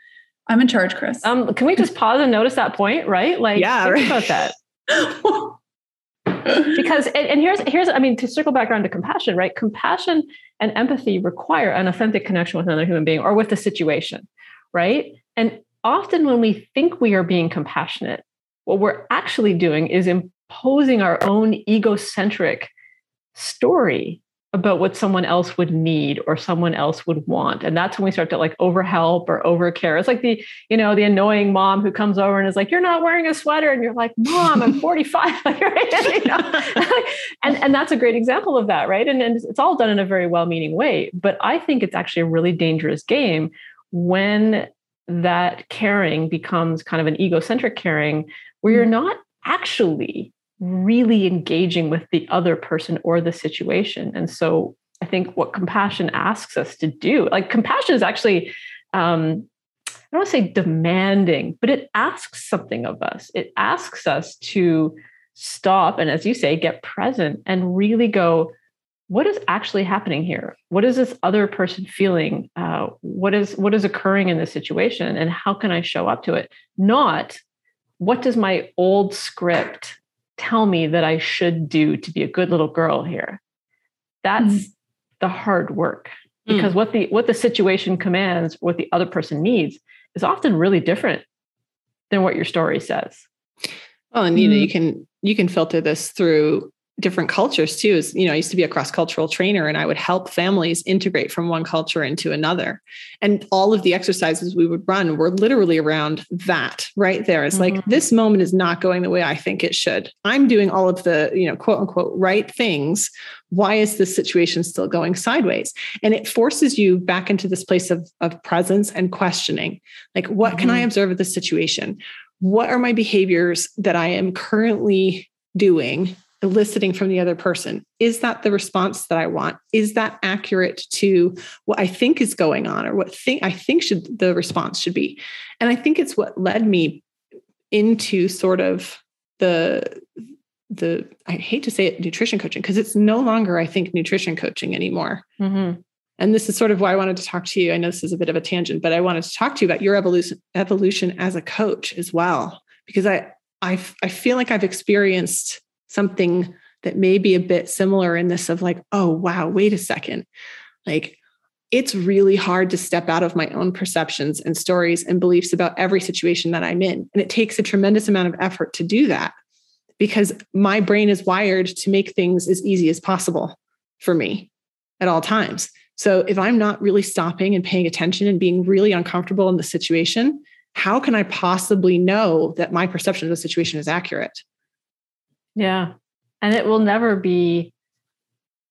I'm in charge, Chris. Um, can we just pause and notice that point, right? Like, Yeah, think right. about that. <laughs> because and, and here's here's I mean to circle back around to compassion, right? Compassion and empathy require an authentic connection with another human being or with the situation, right? And often when we think we are being compassionate, what we're actually doing is imposing our own egocentric story about what someone else would need or someone else would want. And that's when we start to like overhelp or overcare. It's like the you know the annoying mom who comes over and is like you're not wearing a sweater. And you're like mom i'm 45 <laughs> like, right? You know? and and that's a great example of that right? And, and it's all done in a very well-meaning way. But i think it's actually a really dangerous game when that caring becomes kind of an egocentric caring where you're mm. not actually really engaging with the other person or the situation. And so I think what compassion asks us to do, like compassion is actually, um, I don't want to say demanding, but it asks something of us. It asks us to stop and, as you say, get present and really go, what is actually happening here? What is this other person feeling? Uh, what is what is occurring in this situation, and how can I show up to it? Not what does my old script tell me that I should do to be a good little girl here. That's mm. the hard work because mm. what the what the situation commands, what the other person needs is often really different than what your story says. Well, and you know, you can you can filter this through different cultures too is you know i used to be a cross-cultural trainer and i would help families integrate from one culture into another. And all of the exercises we would run were literally around that right there. It's mm-hmm. like this moment is not going the way i think it should. I'm doing all of the you know quote unquote right things. Why is this situation still going sideways? And it forces you back into this place of, of presence and questioning. Like what mm-hmm. can i observe of this situation? What are my behaviors that i am currently doing eliciting from the other person. Is that the response that i want? Is that accurate to what i think is going on or what think i think should the response should be? And i think it's what led me into sort of the the i hate to say it nutrition coaching because it's no longer i think nutrition coaching anymore. Mm-hmm. and this is sort of why i wanted to talk to you. I know this is a bit of a tangent but i wanted to talk to you about your evolution evolution as a coach as well because i i, I feel like i've experienced something that may be a bit similar in this of like, oh, wow, wait a second. Like, it's really hard to step out of my own perceptions and stories and beliefs about every situation that I'm in. And it takes a tremendous amount of effort to do that because my brain is wired to make things as easy as possible for me at all times. So if I'm not really stopping and paying attention and being really uncomfortable in the situation, how can I possibly know that my perception of the situation is accurate? Yeah. And it will never be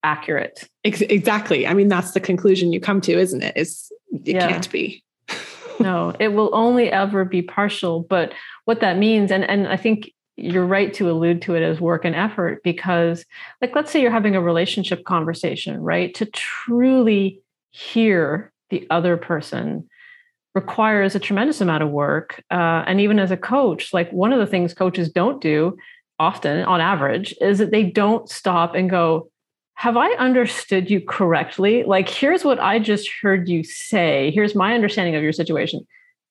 accurate. Exactly. I mean, that's the conclusion you come to, isn't it? Is it yeah. can't be. <laughs> no, it will only ever be partial. But what that means, and, and I think you're right to allude to it as work and effort because, like, let's say you're having a relationship conversation, right? To truly hear the other person requires a tremendous amount of work. Uh, and even as a coach, like, one of the things coaches don't do often on average is that they don't stop and go have i understood you correctly? Like here's what i just heard you say. Here's my understanding of your situation.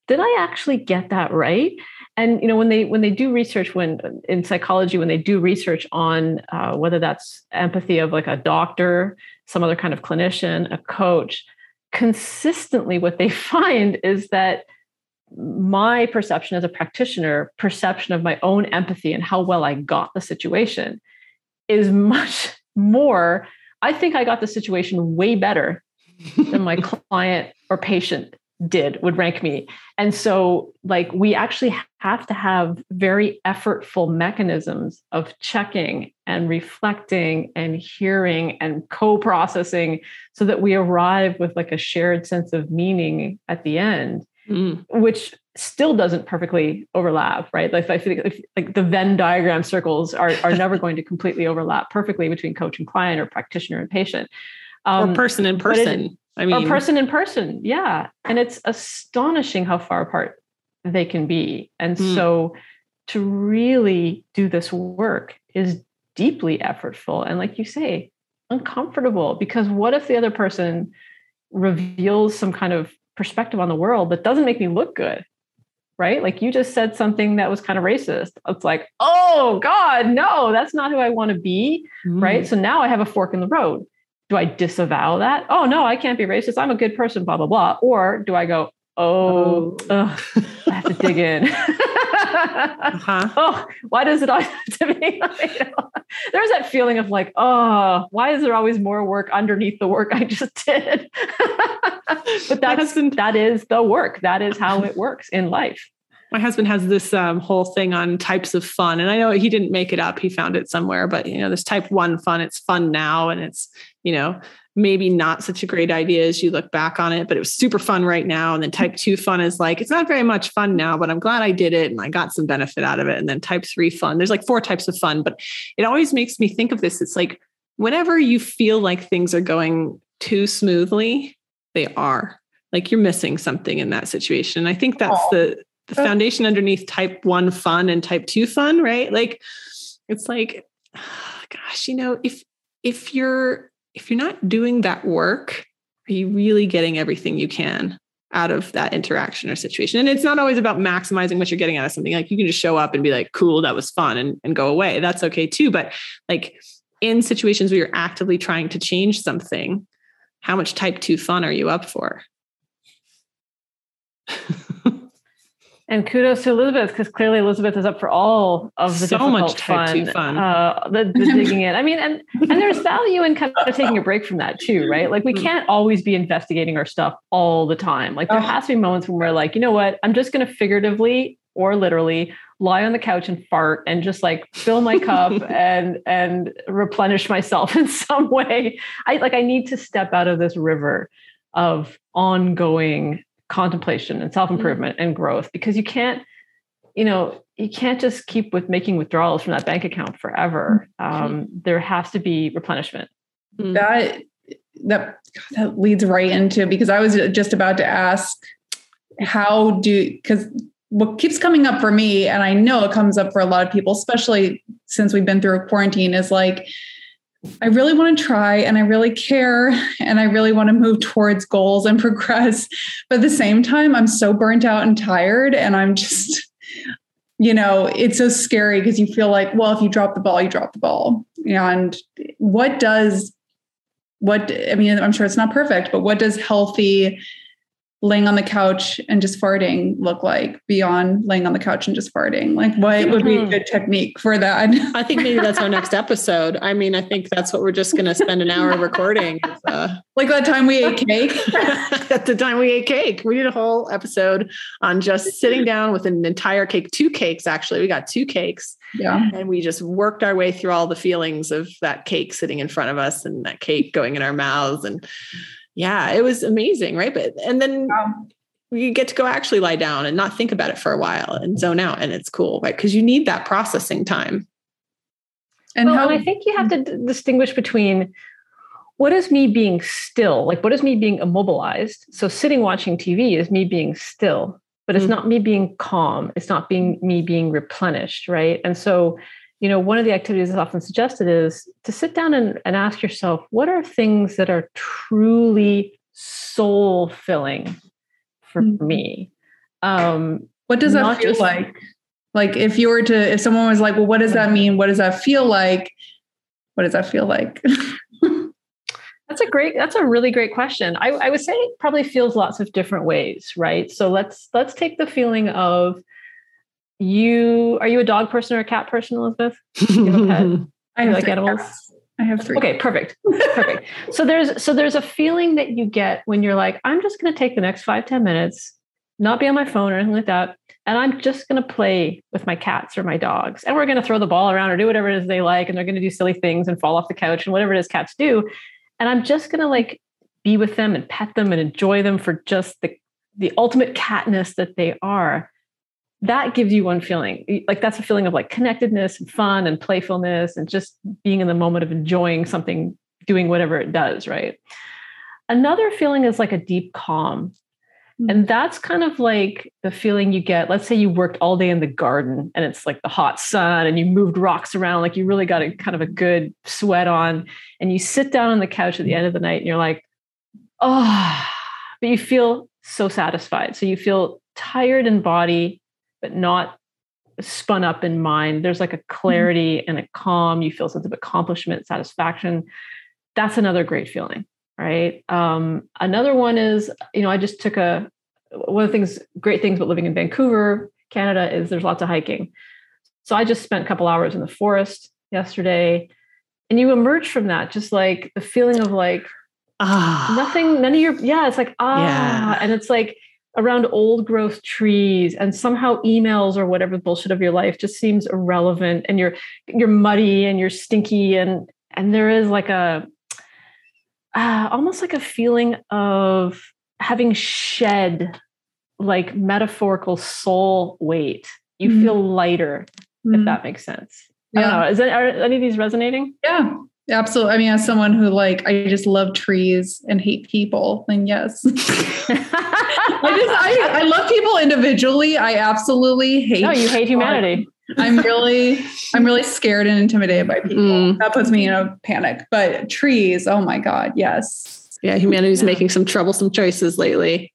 Did i actually get that right? And you know when they when they do research when in psychology when they do research on uh, whether that's empathy of like a doctor some other kind of clinician a coach consistently what they <laughs> find is that my perception as a practitioner, perception of my own empathy and how well I got the situation is much <laughs> more. I think I got the situation way better than my <laughs> client or patient did, would rank me. And so, like, we actually have to have very effortful mechanisms of checking and reflecting and hearing and co processing so that we arrive with like a shared sense of meaning at the end mm. which still doesn't perfectly overlap, right? Like I think if, like the Venn diagram circles are are <laughs> never going to completely overlap perfectly between coach and client or practitioner and patient. Um, or person in person. It, I mean, or person in person. Yeah. And it's astonishing how far apart they can be. And mm. so to really do this work is deeply effortful. And like you say, uncomfortable because what if the other person reveals some kind of perspective on the world that doesn't make me look good right? Like you just said something that was kind of racist. It's like, oh God, no, that's not who I want to be, mm. right? So now I have a fork in the road. Do I disavow that? Oh no, I can't be racist. I'm a good person, blah blah blah. Or do I go, oh, ugh, I have to dig in. <laughs> uh-huh. Oh, why does it always <laughs> have to be? Like, there's that feeling of like, oh, why is there always more work underneath the work I just did? <laughs> but that's that is the work. That is how it works in life. My husband has this um, whole thing on types of fun, and I know he didn't make it up; he found it somewhere. But you know, this type one fun, it's fun now, and it's you know maybe not such a great idea as you look back on it, but it was super fun right now. And then type two fun is like, it's not very much fun now, but I'm glad I did it and I got some benefit out of it. And then type three fun, there's like four types of fun, but it always makes me think of this. It's like whenever you feel like things are going too smoothly, they are like you're missing something in that situation. And I think that's the, the oh. foundation underneath type one fun and type two fun, right? Like it's like, <sighs> gosh, you know, if, if you're if you're not doing that work, are you really getting everything you can out of that interaction or situation? And it's not always about maximizing what you're getting out of something. Like you can just show up and be like, cool, that was fun and, and go away. That's okay too. But like in situations where you're actively trying to change something, how much type two fun are you up for? <laughs> And kudos to Elizabeth because clearly Elizabeth is up for all of the so much fun, fun. Uh, the, the digging in. I mean, and and there's value in kind of taking a break from that too, right? Like we mm. can't always be investigating our stuff all the time. Like there has to be moments when we're like, you know what, I'm just going to figuratively or literally lie on the couch and fart and just like fill my cup <laughs> and and replenish myself in some way. I like I need to step out of this river of ongoing contemplation and self-improvement mm-hmm. and growth because you can't you know you can't just keep with making withdrawals from that bank account forever mm-hmm. um, there has to be replenishment mm. that that that leads right into because i was just about to ask how do because what keeps coming up for me and i know it comes up for a lot of people especially since we've been through a quarantine is like I really want to try and I really care and I really want to move towards goals and <laughs> progress. But at the same time, I'm so burnt out and tired. And I'm just, you know, it's so scary because you feel like, well, if you drop the ball, you drop the ball. And what does, what, I mean, I'm sure it's not perfect, but what does healthy laying on the couch and just farting look like beyond laying on the couch and just farting? Like, what would be a good technique for that? I think maybe that's our next episode. I mean, I think that's what we're just going to spend an hour recording. Uh, <laughs> like that time we ate cake. <laughs> At the time we ate cake, we did a whole episode on just sitting down with an entire cake, two cakes actually. We got two cakes. Yeah. And we just worked our way through all the feelings of that cake sitting in front of us and that cake going in our mouths and yeah, it was amazing, right? But and then um, you get to go actually lie down and not think about it for a while and zone out, and it's cool, right? Because you need that processing time. And well, how I think you have to d- distinguish between what is me being still, like what is me being immobilized. So sitting watching TV is me being still, but it's mm-hmm. not me being calm. It's not being me being replenished, right? And so you know, one of the activities that's often suggested is to sit down and, and ask yourself, what are things that are truly soul filling for mm-hmm. me? Um, what does that feel just, like? Like if you were to, if someone was like, well, what does that mean? What does that feel like? What does that feel like? <laughs> That's a great. That's a really great question. I, I would say it probably feels lots of different ways, right? So let's let's take the feeling of you are you a dog person or a cat person, Elizabeth? <laughs> I have like animals. Cats. I have three. Okay, perfect. Perfect. so there's so there's a feeling that you get when you're like, I'm just gonna take the next five, ten minutes, not be on my phone or anything like that. And I'm just gonna play with my cats or my dogs. And we're gonna throw the ball around or do whatever it is they like, and they're gonna do silly things and fall off the couch and whatever it is cats do. And I'm just gonna like be with them and pet them and enjoy them for just the the ultimate catness that they are that gives you one feeling like that's a feeling of like connectedness and fun and playfulness and just being in the moment of enjoying something doing whatever it does right? Another feeling is like a deep calm. Hmm. and that's kind of like the feeling you get let's say you worked all day in the garden and it's like the hot sun and you moved rocks around like you really got a kind of a good sweat on and you sit down on the couch at the end of the night and you're like oh but you feel so satisfied. So you feel tired in body but not spun up in mind. There's like a clarity mm-hmm. and a calm. You feel a sense of accomplishment, satisfaction. That's another great feeling, right? Um, another one is, you know, I just took a one of the things, great things about living in Vancouver, Canada, is there's lots of hiking. So I just spent a couple hours in the forest yesterday, and you emerge from that just like the feeling of like ah nothing, none of your yeah, it's like ah, yeah. and it's like around old growth trees and somehow emails or whatever bullshit of your life just seems irrelevant and you're you're muddy and you're stinky and and there is like a uh, almost like a feeling of having shed like metaphorical soul weight you mm-hmm. feel lighter mm-hmm. if that makes sense yeah. i don't know is that, are any of these resonating yeah Absolutely. I mean, as someone who like I just love trees and hate people, then yes. <laughs> I just I, I love people individually. I absolutely hate No, you hate humanity. I'm really I'm really scared and intimidated by people. Mm. That puts me in a panic. But trees, oh my God, yes. Yeah, humanity's yeah. making some troublesome choices lately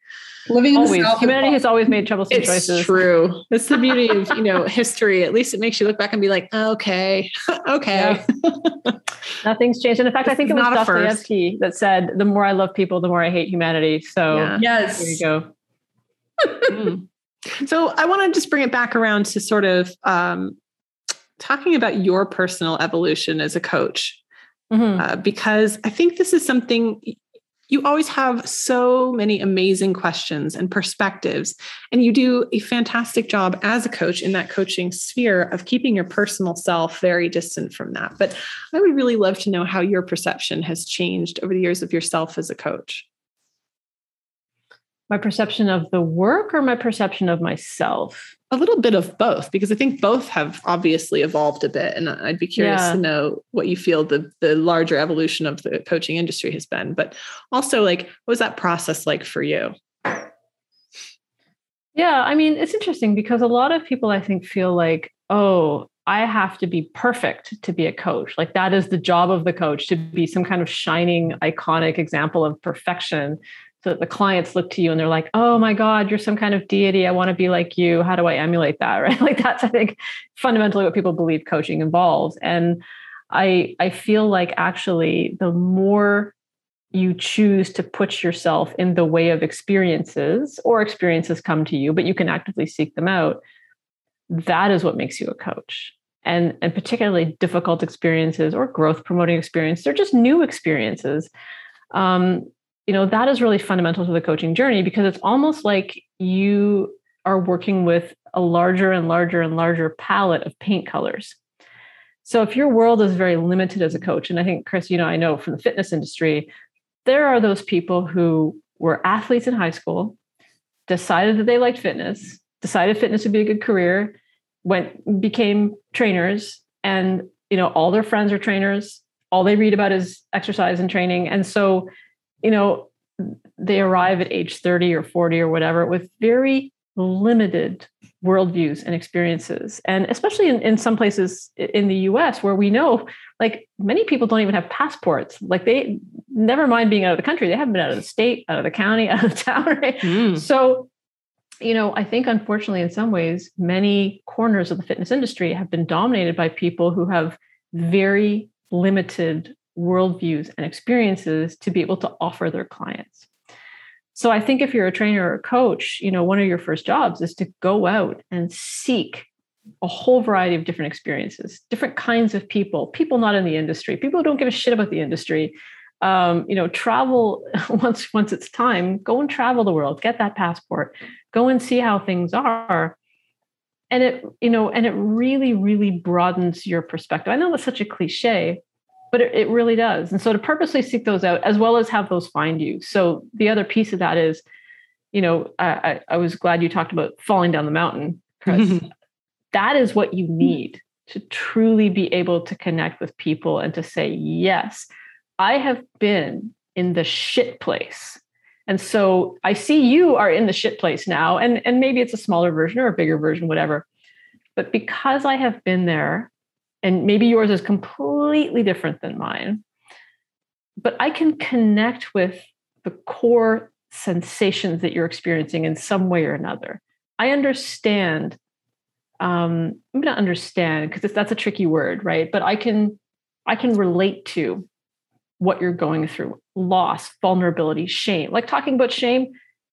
living in always. humanity has always made troublesome it's choices. True. <laughs> That's the beauty of you know history. At least it makes you look back and be like, okay, <laughs> okay. Yeah. <laughs> Nothing's changed. And in fact, this I think it was Dostoevsky that said, "The more I love people, the more I hate humanity." So yeah. yes, there you go. mm. So I want to just bring it back around to sort of um, talking about your personal evolution as a coach. Mm-hmm. Uh, because I think this is something you always have so many amazing questions and perspectives. And you do a fantastic job as a coach in that coaching sphere of keeping your personal self very distant from that. But I would really love to know how your perception has changed over the years of yourself as a coach. My perception of the work or my perception of myself? A little bit of both because I think both have obviously evolved a bit, and I'd be curious yeah. to know what you feel the the larger evolution of the coaching industry has been. But also, like, what was that process like for you? Yeah, I mean, it's interesting because a lot of people I think feel like, oh, I have to be perfect to be a coach. Like that is the job of the coach to be some kind of shining, iconic example of perfection so that the clients look to you and they're like oh my god you're some kind of deity. I want to be like you. How do i emulate that? <laughs> Right? Like that's i think fundamentally what people believe coaching involves. And i i feel like actually the more you choose to put yourself in the way of experiences or experiences come to you but you can actively seek them out that is what makes you a coach. And and particularly difficult experiences or growth promoting experiences they're just new experiences. Um, you know that is really fundamental to the coaching journey because it's almost like you are working with a larger and larger and larger palette of paint colors. So if your world is very limited as a coach and i think chris you know i know from the fitness industry there are those people who were athletes in high school decided that they liked fitness decided fitness would be a good career went became trainers and you know all their friends are trainers. All they read about is exercise and training. And so you know, they arrive at age 30 or 40 or whatever with very limited worldviews and experiences. And especially in, in some places in the US where we know like many people don't even have passports. Like they never mind being out of the country. They haven't been out of the state, out of the county, <laughs> out of the town. Right? Mm. So, you know, I think unfortunately in some ways, many corners of the fitness industry have been dominated by people who have very limited worldviews and experiences to be able to offer their clients. So I think if you're a trainer or a coach, you know, one of your first jobs is to go out and seek a whole variety of different experiences, different kinds of people, people not in the industry, people who don't give a shit about the industry. Um, you know, travel <laughs> once once it's time, go and travel the world, get that passport, go and see how things are. And it, you know, and it really, really broadens your perspective. I know that's such a cliche, but it, it really does. And so to purposely seek those out as well as have those find you. So the other piece of that is, you know, I, I, I was glad you talked about falling down the mountain, Chris. <laughs> that is what you need to truly be able to connect with people and to say, yes, I have been in the shit place. And so I see you are in the shit place now. And, and maybe it's a smaller version or a bigger version, whatever. But because I have been there and maybe yours is completely different than mine but i can connect with the core sensations that you're experiencing in some way or another i understand um, I'm going to understand because that's a tricky word, right? But I can I can relate to what you're going through, loss, vulnerability, shame. Like talking about shame,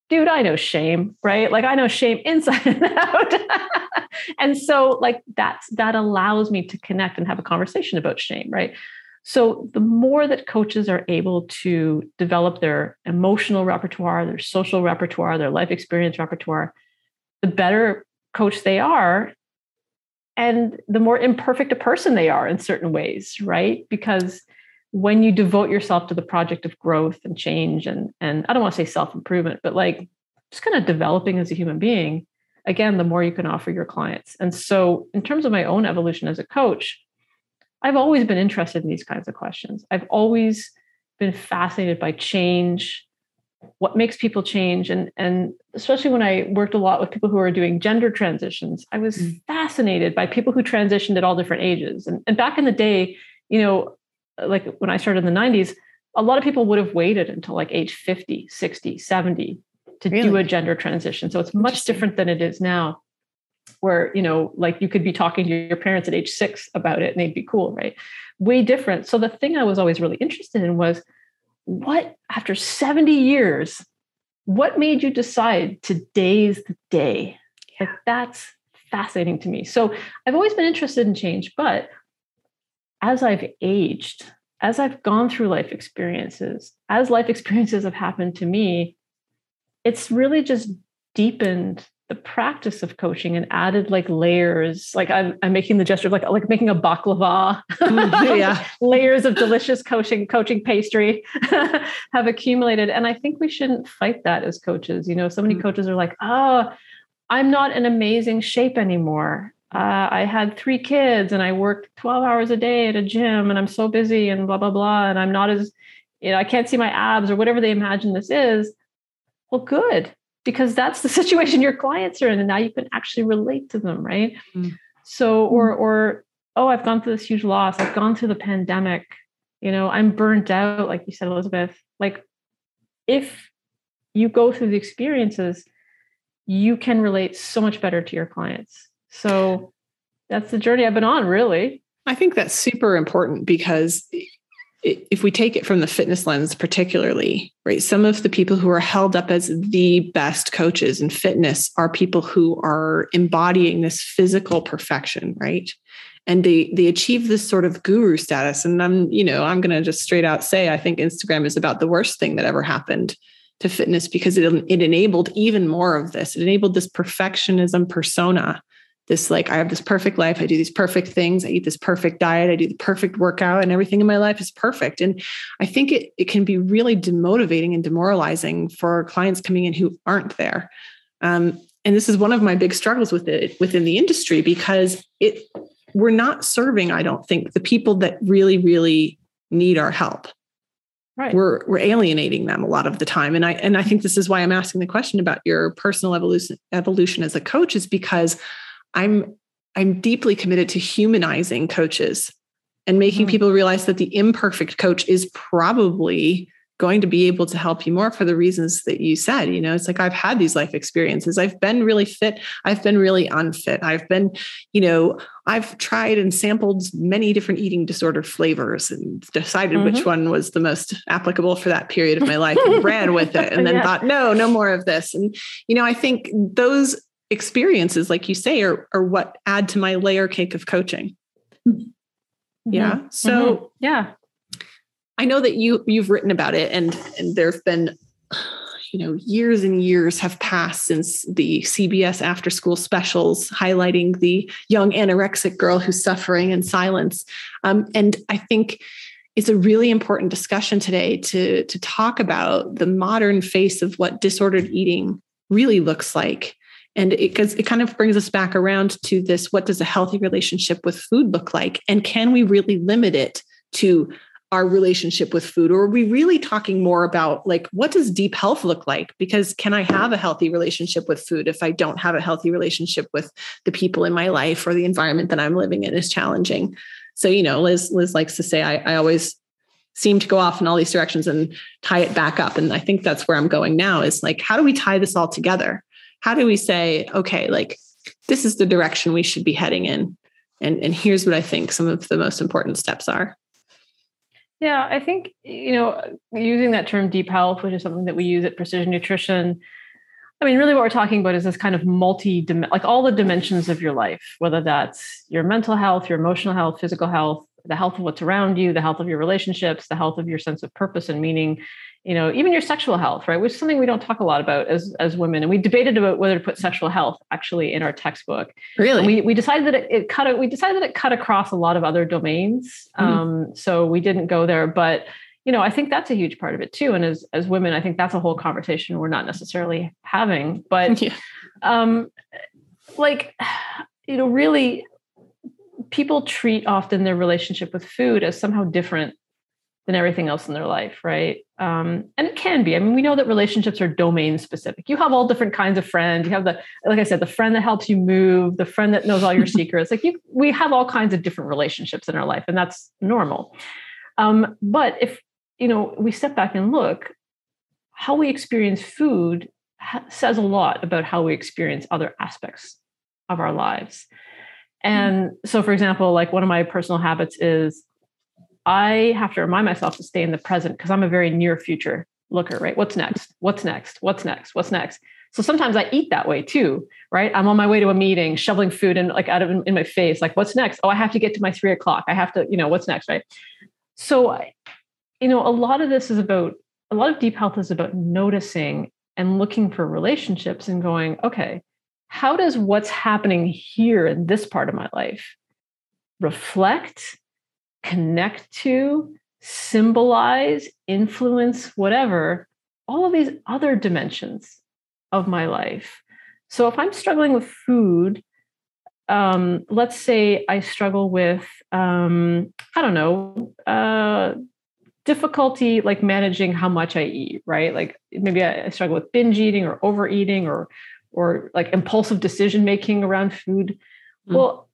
dude, I know shame, right? Like I know shame inside and out. <laughs> and so like that's that allows me to connect and have a conversation about shame, right? So the more that coaches are able to develop their emotional repertoire, their social repertoire, their life experience repertoire, the better coach they are and the more imperfect a person they are in certain ways, right? Because when you devote yourself to the project of growth and change and and I don't want to say self-improvement, but like just kind of developing as a human being, again, the more you can offer your clients. And so in terms of my own evolution as a coach, I've always been interested in these kinds of questions. I've always been fascinated by change, what makes people change and and especially when i worked a lot with people who are doing gender transitions i was mm. fascinated by people who transitioned at all different ages and, and back in the day you know like when i started in the 90s a lot of people would have waited until like age 50 60 70 to really? do a gender transition. So it's much different than it is now where you know like you could be talking to your parents at age six about it and they'd be cool right? Way different. So the thing i was always really interested in was what after 70 years what made you decide today's the day? Like that's fascinating to me. So i've always been interested in change but as i've aged as i've gone through life experiences as life <laughs> experiences have happened to me it's really just deepened the practice of coaching and added like layers. Like i'm, I'm making the gesture of like like making a baklava. Mm, <laughs> yeah. Layers of delicious coaching coaching pastry <laughs> have accumulated. And i think we shouldn't fight that as coaches. You know so many mm. coaches are like oh i'm not in amazing shape anymore uh, i had three kids and i worked 12 hours a day at a gym and i'm so busy and blah blah blah. And i'm not as you know i can't see my abs or whatever they imagine this is. Well good because that's the <laughs> situation your clients are in and now you can actually relate to them right? Mm-hmm. so or or oh i've gone through this huge loss. I've gone through the pandemic. You know i'm burnt out like you said elizabeth. Like if you go through the experiences you can relate so much better to your clients so that's the journey i've been on really. I think that's super important because if we take it from the fitness lens particularly right some of the people who are held up as the best coaches in fitness are people who are embodying this physical perfection right? And they they achieve this sort of guru status. And i'm you know i'm going to just straight out say i think instagram is about the worst thing that ever happened to fitness because it, it enabled even more of this. It enabled this perfectionism persona this like i have this perfect life. I do these perfect things. I eat this perfect diet. I do the perfect workout and everything in my life is perfect. And i think it, it can be really demotivating and demoralizing for clients coming in who aren't there. Um, and this is one of my big struggles with it within the industry because it we're not serving i don't think the people that really really need our help. Right. We're we're alienating them a lot of the time. And I and I think this is why I'm asking the question about your personal evolution evolution as a coach is because I'm I'm deeply committed to humanizing coaches and making mm-hmm. people realize that the imperfect coach is probably going to be able to help you more for the reasons that you said. You know, it's like I've had these life experiences. I've been really fit. I've been really unfit. I've been, you know, I've tried and sampled many different eating disorder flavors and decided mm-hmm. which one was the most applicable for that period of my life and <laughs> ran with it and then yeah. thought, no, no more of this. And, you know, I think those experiences, like you say, are, are what add to my layer cake of coaching. Mm-hmm. Yeah. So mm-hmm. yeah. I know that you you've written about it and and there've been you know years and years have passed since the CBS after school specials highlighting the young anorexic girl who's suffering in silence. Um, and I think it's a really important discussion today to to talk about the modern face of what disordered eating really looks like and it, cause it kind of brings us back around to this what does a healthy relationship with food look like? And can we really limit it to our relationship with food? Or are we really talking more about like what does deep health look like? Because can I have a healthy relationship with food if I don't have a healthy relationship with the people in my life or the environment that I'm living in is challenging? So, you know, Liz, Liz likes to say, I, I always seem to go off in all these directions and tie it back up. And I think that's where I'm going now is like, how do we tie this all together? How do we say, okay, like this is the direction we should be heading in. And, and here's what I think some of the most important steps are. Yeah, I think, you know, using that term deep health, which is something that we use at Precision Nutrition, I mean, really what we're talking about is this kind of multi, like all the dimensions of your life, whether that's your mental health, your emotional health, physical health, the health of what's around you, the health of your relationships, the health of your sense of purpose and meaning, you know, even your sexual health, right? Which is something we don't talk a lot about as, as women. And we debated about whether to put sexual health actually in our textbook. Really? And we, we decided that it, it cut, we decided that it cut across a lot of other domains. Mm-hmm. Um, so we didn't go there, but you know, I think that's a huge part of it too. And as, as women, I think that's a whole conversation we're not necessarily having, but <laughs> yeah. um, like, you know, really people treat often their relationship with food as somehow different than everything else in their life, right? Um, and it can be. I mean, we know that relationships are domain specific. You have all different kinds of friends. You have the, like I said, the friend that helps you move, the friend that knows all your <laughs> secrets. Like you, we have all kinds of different relationships in our life, and that's normal. Um, but if you know, we step back and look, how we experience food says a lot about how we experience other aspects of our lives. Mm-hmm. And so, for example, like one of my personal habits is I have to remind myself to stay in the present because I'm a very near future looker, right? What's next? What's next? What's next? What's next? So sometimes I eat that way too, right? I'm on my way to a meeting, shoveling food and like out of in my face, like what's next? Oh, I have to get to my three o'clock. I have to, you know, what's next, right? So, you know, a lot of this is about a lot of deep health is about noticing and looking for relationships and going, okay, how does what's happening here in this part of my life reflect, connect to, symbolize, influence, whatever, all of these other dimensions of my life? So if I'm struggling with food, um, let's say I struggle with, um, I don't know, uh, difficulty like managing how much I eat, right? Like maybe I struggle with binge eating or overeating or or like impulsive decision making around food. Mm. Well,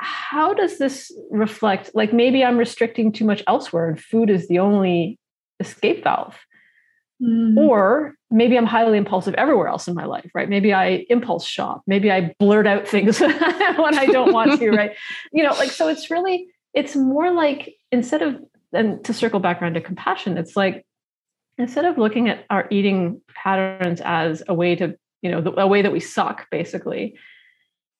how does this reflect? Like maybe I'm restricting too much elsewhere and food is the only escape valve. Mm. Or maybe I'm highly impulsive everywhere else in my life, right? Maybe I impulse shop. Maybe I blurt out things <laughs> when I don't want to, right? <laughs> You know, like, so it's really, it's more like instead of, and to circle back around to compassion, it's like instead of looking at our eating patterns as a way to you know the, a way that we suck basically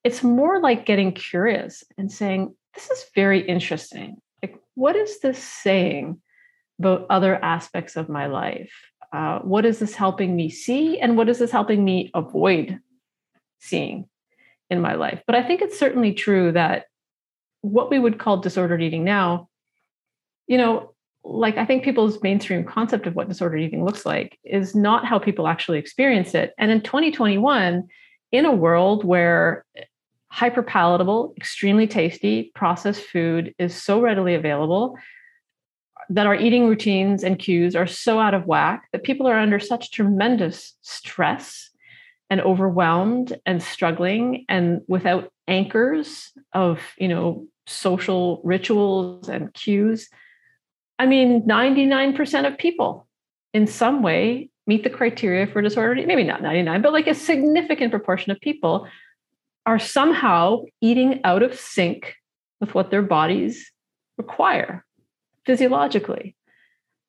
it's more like getting curious and saying this is very interesting. Like what is this saying about other aspects of my life? Uh, what is this helping me see and what is this helping me avoid seeing in my life? But i think it's certainly true that what we would call disordered eating now you know like I think people's mainstream concept of what disordered eating looks like is not how people actually experience it. And in 2021, in a world where hyper palatable, extremely tasty processed food is so readily available, that our eating routines and cues are so out of whack that people are under such tremendous stress and overwhelmed and struggling and without anchors of, you know, social rituals and cues I mean, 99% of people in some way meet the criteria for disorder. Maybe not 99, but like a significant proportion of people are somehow eating out of sync with what their bodies require physiologically.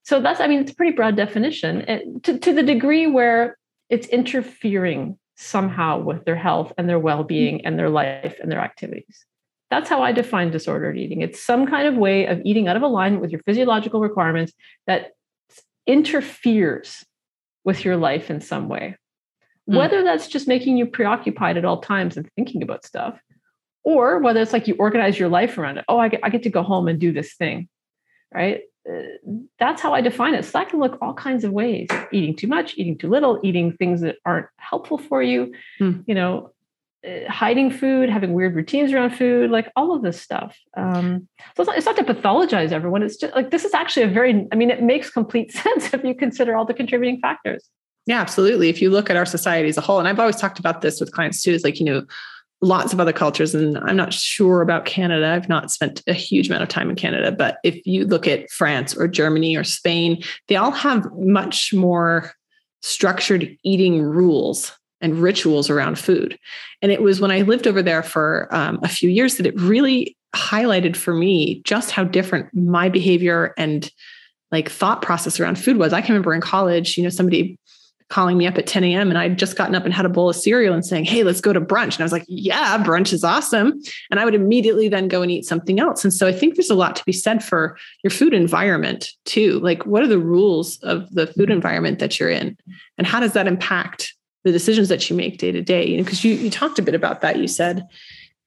So that's, I mean, it's a pretty broad definition it, to, to the degree where it's interfering somehow with their health and their well being and their life and their activities. That's how I define disordered eating. It's some kind of way of eating out of alignment with your physiological requirements that interferes with your life in some way. Mm. Whether that's just making you preoccupied at all times and thinking about stuff, or whether it's like you organize your life around it. Oh, I get, I get to go home and do this thing, right? Uh, that's how I define it. So that can look all kinds of ways: eating too much, eating too little, eating things that aren't helpful for you. Mm. You know, uh, hiding food, having weird routines around food, like all of this stuff. Um, so it's not, it's not to pathologize everyone. It's just like this is actually a very, I mean, it makes complete <laughs> sense if you consider all the contributing factors. Yeah, absolutely. If you look at our society as a whole, and I've always talked about this with clients too, is like, you know, lots of other cultures, and I'm not sure about Canada. I've not spent a huge amount of time in Canada, but if you look at France or Germany or Spain, they all have much more structured eating rules and rituals around food. And it was when I lived over there for um, a few years that it really highlighted for me just how different my behavior and like thought process around food was. I can remember in college, you know, somebody calling me up at 10 a.m. and I'd just gotten up and had a bowl of cereal and saying, Hey, let's go to brunch. And I was like, Yeah, brunch is awesome. And I would immediately then go and eat something else. And so I think there's a lot to be said for your food environment too. Like, what are the rules of the food mm-hmm. environment that you're in? And how does that impact the decisions that you make day to day? Because you, you talked a bit about that. You said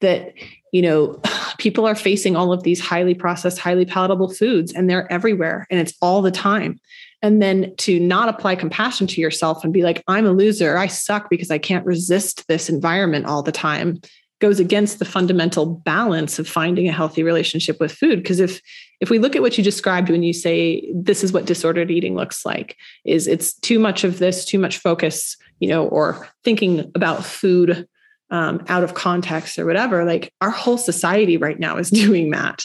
that, you know, <sighs> people are facing all of these highly processed, highly palatable foods and they're everywhere and it's all the time and then to not apply compassion to yourself and be like i'm a loser. I suck because i can't resist this environment all the time goes against the fundamental balance of finding a healthy relationship with food. Because if if we look at what you described when you say this is what disordered eating looks like is it's too much of this too much focus you know or thinking about food um, out of context or whatever like our whole society right now is <laughs> doing that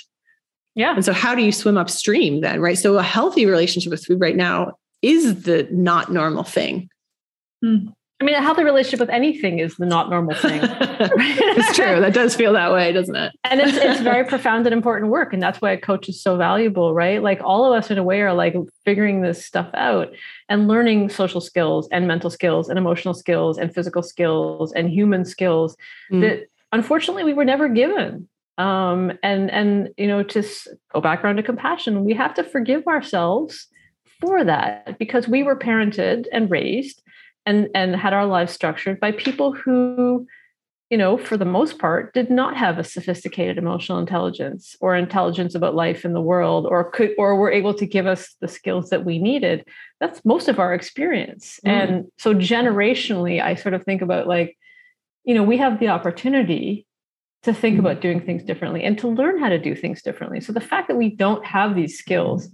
yeah. And so how do you swim upstream then, right? So a healthy relationship with food right now is the not normal thing. Hmm. I mean, a healthy relationship with anything is the not normal thing. <laughs> it's true. That does feel that way, doesn't it? <laughs> and it's, it's very profound and important work. And that's why a coach is so valuable, right? Like all of us in a way are like figuring this stuff out and learning social skills and mental skills and emotional skills and physical skills and human skills mm. that unfortunately we were never given um, and and you know to go back around to compassion we have to forgive ourselves for that because we were parented and raised and and had our lives structured by people who you know for the most part did not have a sophisticated emotional intelligence or intelligence about life in the world or could or were able to give us the skills that we needed that's most of our experience mm. and so generationally i sort of think about like you know we have the opportunity to think mm-hmm. about doing things differently and to learn how to do things differently. So the fact that we don't have these skills,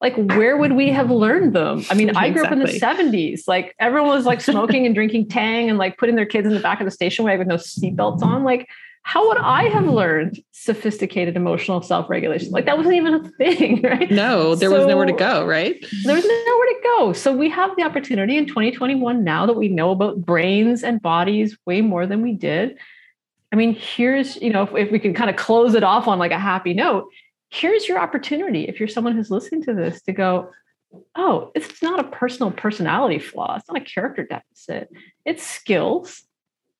like where would we have learned them? I mean, I grew exactly. up in the 70s. Like everyone was like smoking and drinking tang and like putting their kids in the back of the station wagon with no seatbelts on. Like, how would I have learned sophisticated emotional self-regulation? Like that wasn't even a thing, <laughs> right? No, there so, was nowhere to go, right? There was nowhere to go. So we have the opportunity in 2021 now that we know about brains and bodies way more than we did I mean, here's, you know, if, if we can kind of close it off on like a happy note, here's your opportunity if you're someone who's listening to this to go, oh, it's not a personal personality flaw. It's not a character deficit. It's skills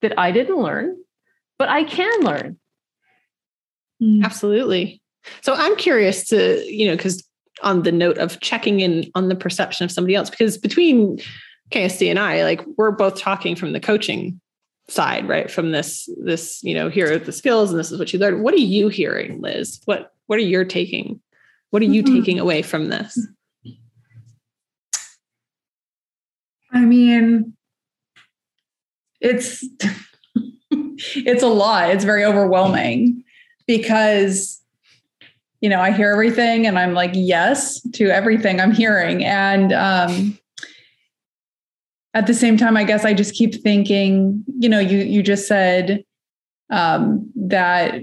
that I didn't learn, but I can learn. Hmm. Absolutely. So I'm curious to, you know, because on the note of checking in on the perception of somebody else, because between KSD and I, like we're both talking from the coaching side right from this this you know here are the skills and this is what you learned. What are you hearing liz? What what are you taking? What are you mm-hmm. taking away from this? I mean it's <laughs> it's a lot. It's very overwhelming because you know i hear everything and i'm like yes to everything i'm hearing. And um at the same time, I guess I just keep thinking, you know, you you just said um, that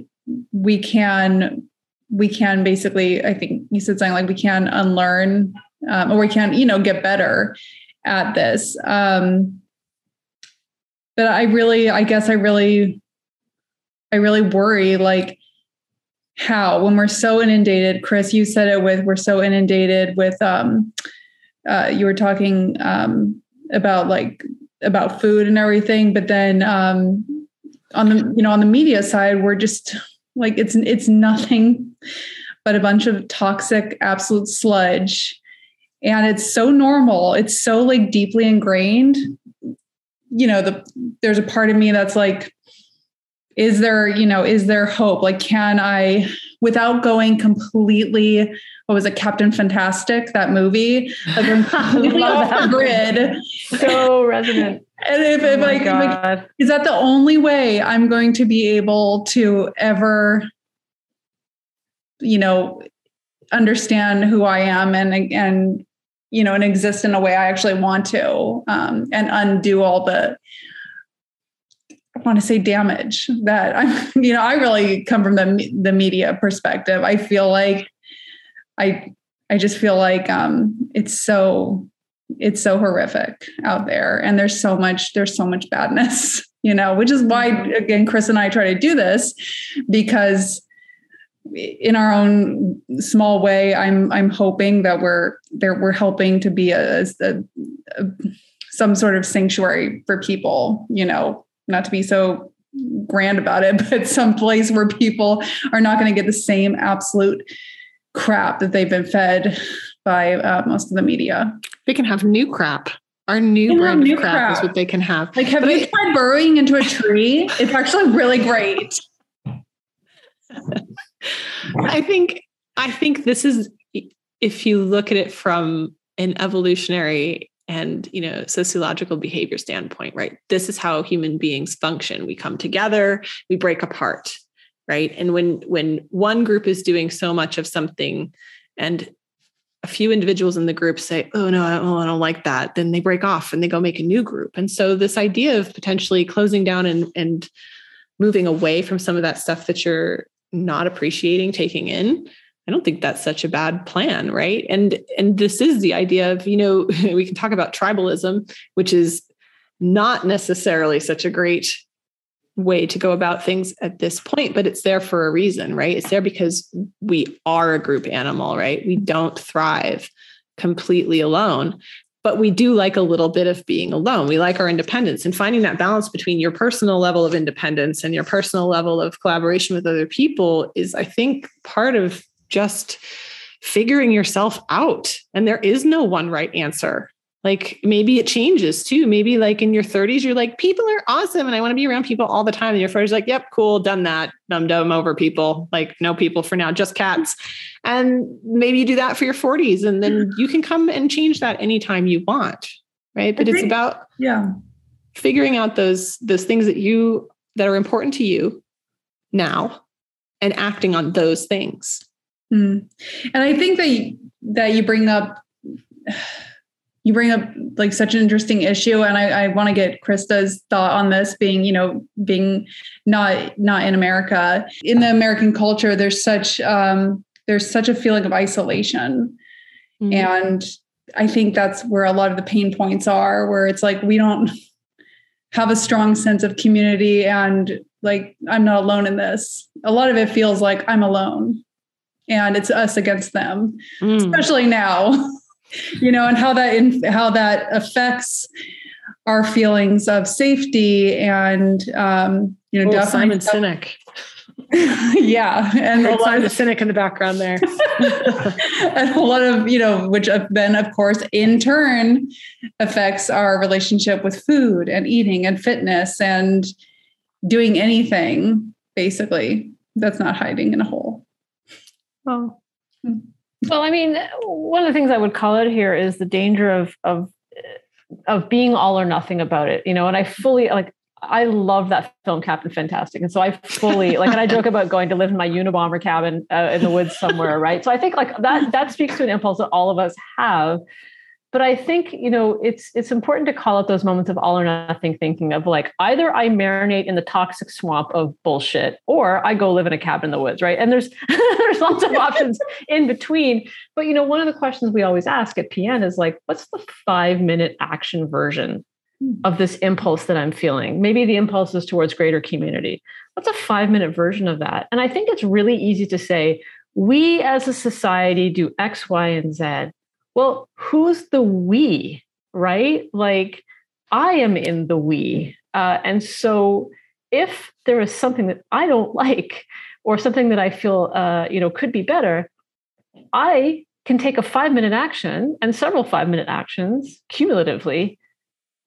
we can we can basically, I think you said something like we can unlearn um, or we can, you know, get better at this. Um, but I really, I guess I really, I really worry like how when we're so inundated, Chris, you said it with we're so inundated with um uh, you were talking um about like about food and everything but then um on the you know on the media side we're just like it's it's nothing <laughs> but a bunch of toxic absolute sludge. And it's so normal. It's so like deeply ingrained. You know the there's a part of me that's like is there you know is there hope? Like can i without going completely what was it, Captain Fantastic, that movie? Like <laughs> completely off the grid. So resonant. And if, oh if like, like, is that the only way I'm going to be able to ever, you know, understand who I am and and you know and exist in a way I actually want to, um, and undo all the I want to say damage that I'm, <laughs> you know, I really come from the the media perspective. I feel like I I just feel like um, it's so it's so horrific out there and there's so much there's so much badness <laughs> you know which is why mm-hmm. again chris and i try to do this because in our own small way i'm i'm hoping that we're there we're helping to be a, a, a some sort of sanctuary for people you know not to be so grand about it <laughs> but some place where people are not going to get the same absolute crap that they've been fed by uh, most of the media. They can have new crap. Our new brand new of crap, crap, is what they can have. Like, have but you I, tried burrowing into a tree? it's actually really great. <laughs> I think I think this is if you look at it from an evolutionary and you know sociological behavior standpoint right this is how human beings function we come together we break apart right and when when one group is doing so much of something and a few individuals in the group say, "Oh no, I don't, I don't, like that," then they break off and they go make a new group. And so this idea of potentially closing down and and moving away from some of that stuff that you're not appreciating taking in, I don't think that's such a bad plan, right? And and this is the idea of you know <laughs> we can talk about tribalism, which is not necessarily such a great way to go about things at this point, but it's there for a reason, right? It's there because we are a group animal, right? We don't thrive completely alone, but we do like a little bit of being alone. We like our independence and finding that balance between your personal level of independence and your personal level of collaboration with other people is, I think, part of just figuring yourself out. And there is no one right answer like maybe it changes too. Maybe like in your 30s, you're like, people are awesome and I want to be around people all the time. And your 40s, like, yep, cool, done that. Dum dum over people. Like, no people for now, just cats. And maybe you do that for your 40s. And then you can come and change that anytime you want. Right. But think, it's about yeah, figuring out those those things that you that are important to you now and acting on those things. Mm. And I think that you, that you bring up you bring up like such an interesting issue and i, I want to get krista's thought on this being you know being not not in america in the american culture there's such um there's such a feeling of isolation mm-hmm. and i think that's where a lot of the pain points are where it's like we don't have a strong sense of community and like i'm not alone in this a lot of it feels like i'm alone and it's us against them mm. especially now <laughs> you know, and how that in, how that affects our feelings of safety and um, you know, oh, Simon Sinek. <laughs> yeah, and a lot of the cynic in the background there, <laughs> and a lot of you know, which then of course in turn affects our relationship with food and eating and fitness and doing anything basically that's not hiding in a hole. Well, hmm. Well, I mean, one of the things I would call out here is the danger of of of being all or nothing about it, you know. And I fully like I love that film Captain Fantastic, and so I fully like, and I joke about going to live in my Unabomber cabin uh, in the woods somewhere, right? So I think like that that speaks to an impulse that all of us have but i think you know it's it's important to call out those moments of all or nothing thinking of like either i marinate in the toxic swamp of bullshit or i go live in a cabin in the woods right? And there's <laughs> there's lots of options in between. But you know one of the questions we always ask at pn is like what's the five minute action version hmm. of this impulse that i'm feeling? Maybe the impulse is towards greater community. What's a five minute version of that? And i think it's really easy to say we as a society do x y and z well, who's the we, right? Like, I am in the we. Uh, and so if there is something that I don't <laughs> like or something that I feel, uh, you know, could be better, I can take a five minute action and several five minute actions cumulatively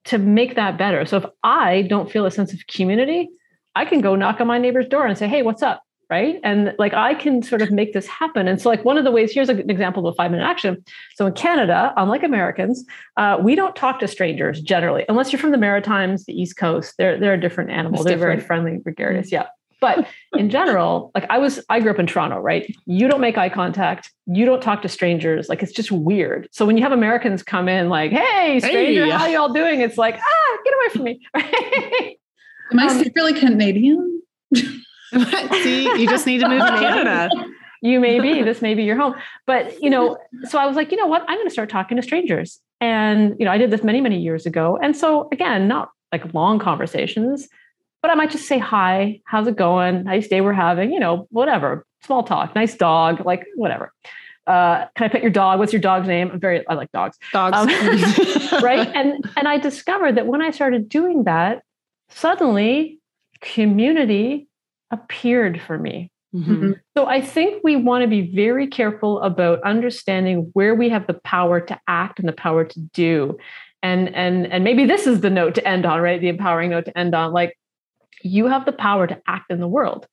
to make that better. So if I don't feel a sense of community, I can go knock on my neighbor's door and say, hey, what's up? Right? And like i can sort of make this happen. And so like one of the ways here's an example of a five minute action. So in canada unlike americans uh, we don't talk to strangers generally unless you're from the maritimes the east coast. They're they're a different animal. They're very friendly gregarious yeah. <laughs> But in general like i was i grew up in toronto right? You don't make eye contact. You don't talk to strangers. Like it's just weird. So when you have americans come in like hey stranger hey. how y'all doing? It's like ah get away from me. <laughs> Am i um, secretly canadian <laughs> <laughs> See, you just need to move to Canada. you may be, this may be your home. But, you know, so I was like, you know what? I'm going to start talking to strangers. And, you know, I did this many, many years ago. And so, again, not like long conversations, but I might just say, hi, how's it going? Nice day we're having, you know, whatever, small talk, nice dog, like whatever. Uh, can I pet your dog? What's your dog's name? I'm very, I like dogs. Dogs. Um, <laughs> right. And, and I discovered that when I started doing that, suddenly community appeared for me. Mm-hmm. So I think we want to be very careful about understanding where we have the power to act and the power to do. And and and maybe this is the note to end on, right? The empowering note to end on. Like you have the power to act in the world.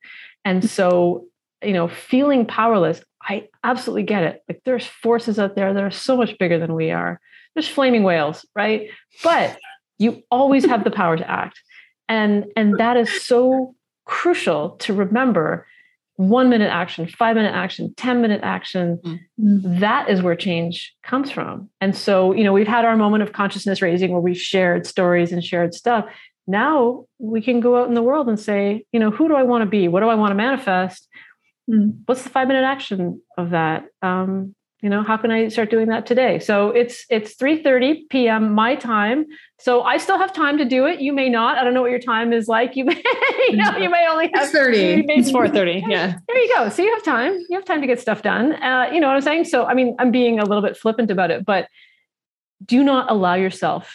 And so, you know, feeling powerless, I absolutely get it. Like there's forces out there that are so much bigger than we are. There's flaming whales, right? But you always have the power to act. And and that is so crucial to remember one minute action, five minute action, 10 minute action, mm-hmm. that is where change comes from. And so, you know, we've had our moment of consciousness raising where we've shared stories and shared stuff. Now we can go out in the world and say, you know, who do I want to be? What do I want to manifest? Mm. What's the five minute action of that? Um, you know how can i start doing that today? So it's it's 3:30 p.m. my time. So i still have time to do it. You may not. I don't know what your time is like. You <laughs> may you know you may only have 30 it's 4:30 <laughs> yeah. There you go. So you have time. You have time to get stuff done. Uh, you know what i'm saying? So i mean i'm being a little bit flippant about it but do not allow yourself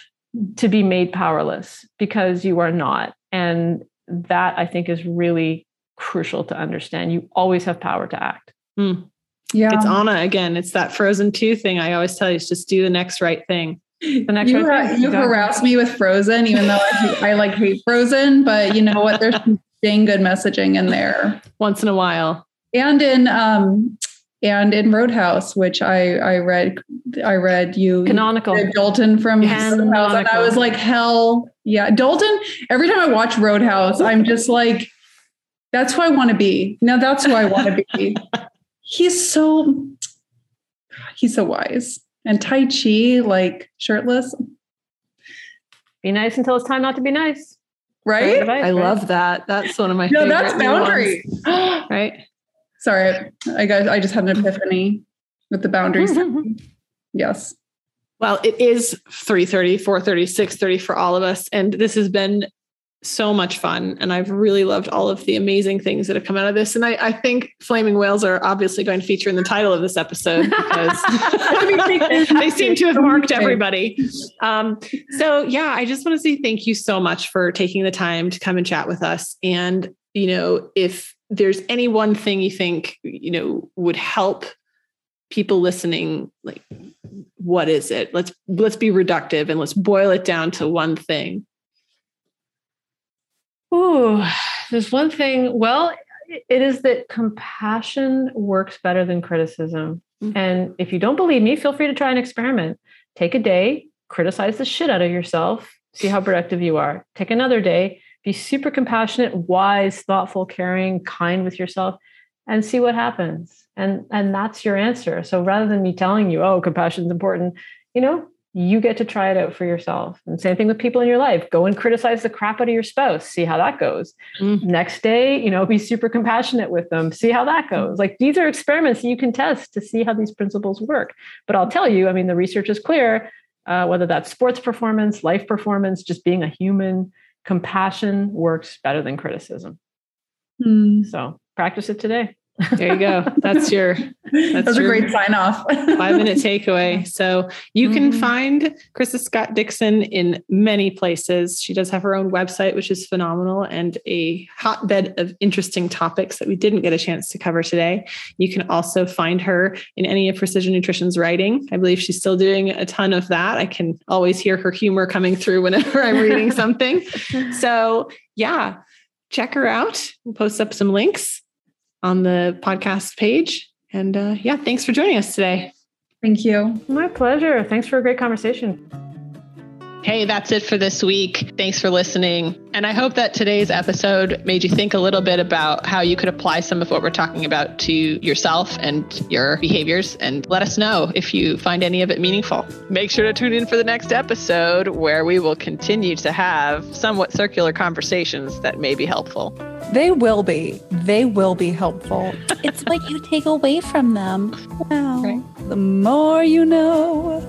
to be made powerless because you are not. And that i think is really crucial to understand. You always have power to act. Mm. Yeah. It's Anna again. It's that frozen two thing I always tell you is just do the next right thing. The next you, right thing. You harass me with Frozen, even though I, hate, I like hate Frozen, but you know what? There's some <laughs> dang good messaging in there. Once in a while. And in um and in Roadhouse, which I I read I read you canonical Dalton from canonical. Roadhouse, and I was like, hell yeah. Dalton, every time I watch Roadhouse, I'm just like, that's who I want to be. Now that's who I want to be. <laughs> he's so he's so wise. And Tai Chi, like shirtless. Be nice until it's time not to be nice. Right? Advice, I right? love that. That's one of my no, that's boundary. <gasps> right. Sorry, I guys, I just had an epiphany with the boundaries. <laughs> yes. Well, it is 3:30, 4:30, 6:30 for all of us and this has been so much fun. And I've really loved all of the amazing things that have come out of this. And I, I think flaming whales are obviously going to feature in the title of this episode because <laughs> they seem to have marked everybody. Um, so, yeah, I just want to say thank you so much for taking the time to come and chat with us. And, you know, if there's any one thing you think, you know, would help people listening like what is it let's let's be reductive and let's boil it down to one thing Ooh, there's one thing. Well, it is that compassion works better than criticism. Mm-hmm. And if you don't believe me, feel free to try an experiment. Take a day, criticize the shit out of yourself, see how productive you are. Take another day, be super compassionate, wise, thoughtful, caring, kind with yourself, and see what happens. And and that's your answer. So rather than me telling you, oh, compassion is important, you know, you get to try it out for yourself. And same thing with people in your life. Go and criticize the crap out of your spouse, see how that goes. Mm. Next day, you know, be super compassionate with them, see how that goes. Like these are experiments you can test to see how these principles work. But I'll tell you, I mean, the research is clear, uh, whether that's sports performance, life performance, just being a human, compassion works better than criticism. Mm. So practice it today. There you go. That's your <laughs> that's, that's your a great sign off. <laughs> five minute takeaway. So you mm-hmm. can find Krista Scott Dixon in many places. She does have her own website, which is phenomenal and a hotbed of interesting topics that we didn't get a chance to cover today. You can also find her in any of Precision Nutrition's writing. I believe she's still doing a ton of that. I can always hear her humor coming through whenever I'm reading <laughs> something. So yeah, check her out. We'll post up some links on the podcast page. And uh, yeah, thanks for joining us today. Thank you. My pleasure. Thanks for a great conversation. Hey, that's it for this week. Thanks for listening. And I hope that today's episode made you think a little bit about how you could apply some of what we're talking about to yourself and your behaviors. And let us know if you find any of it meaningful. Make sure to tune in for the next episode where we will continue to have somewhat circular conversations that may be helpful. They will be. They will be helpful. <laughs> it's what you take away from them. Wow. Right. The more you know.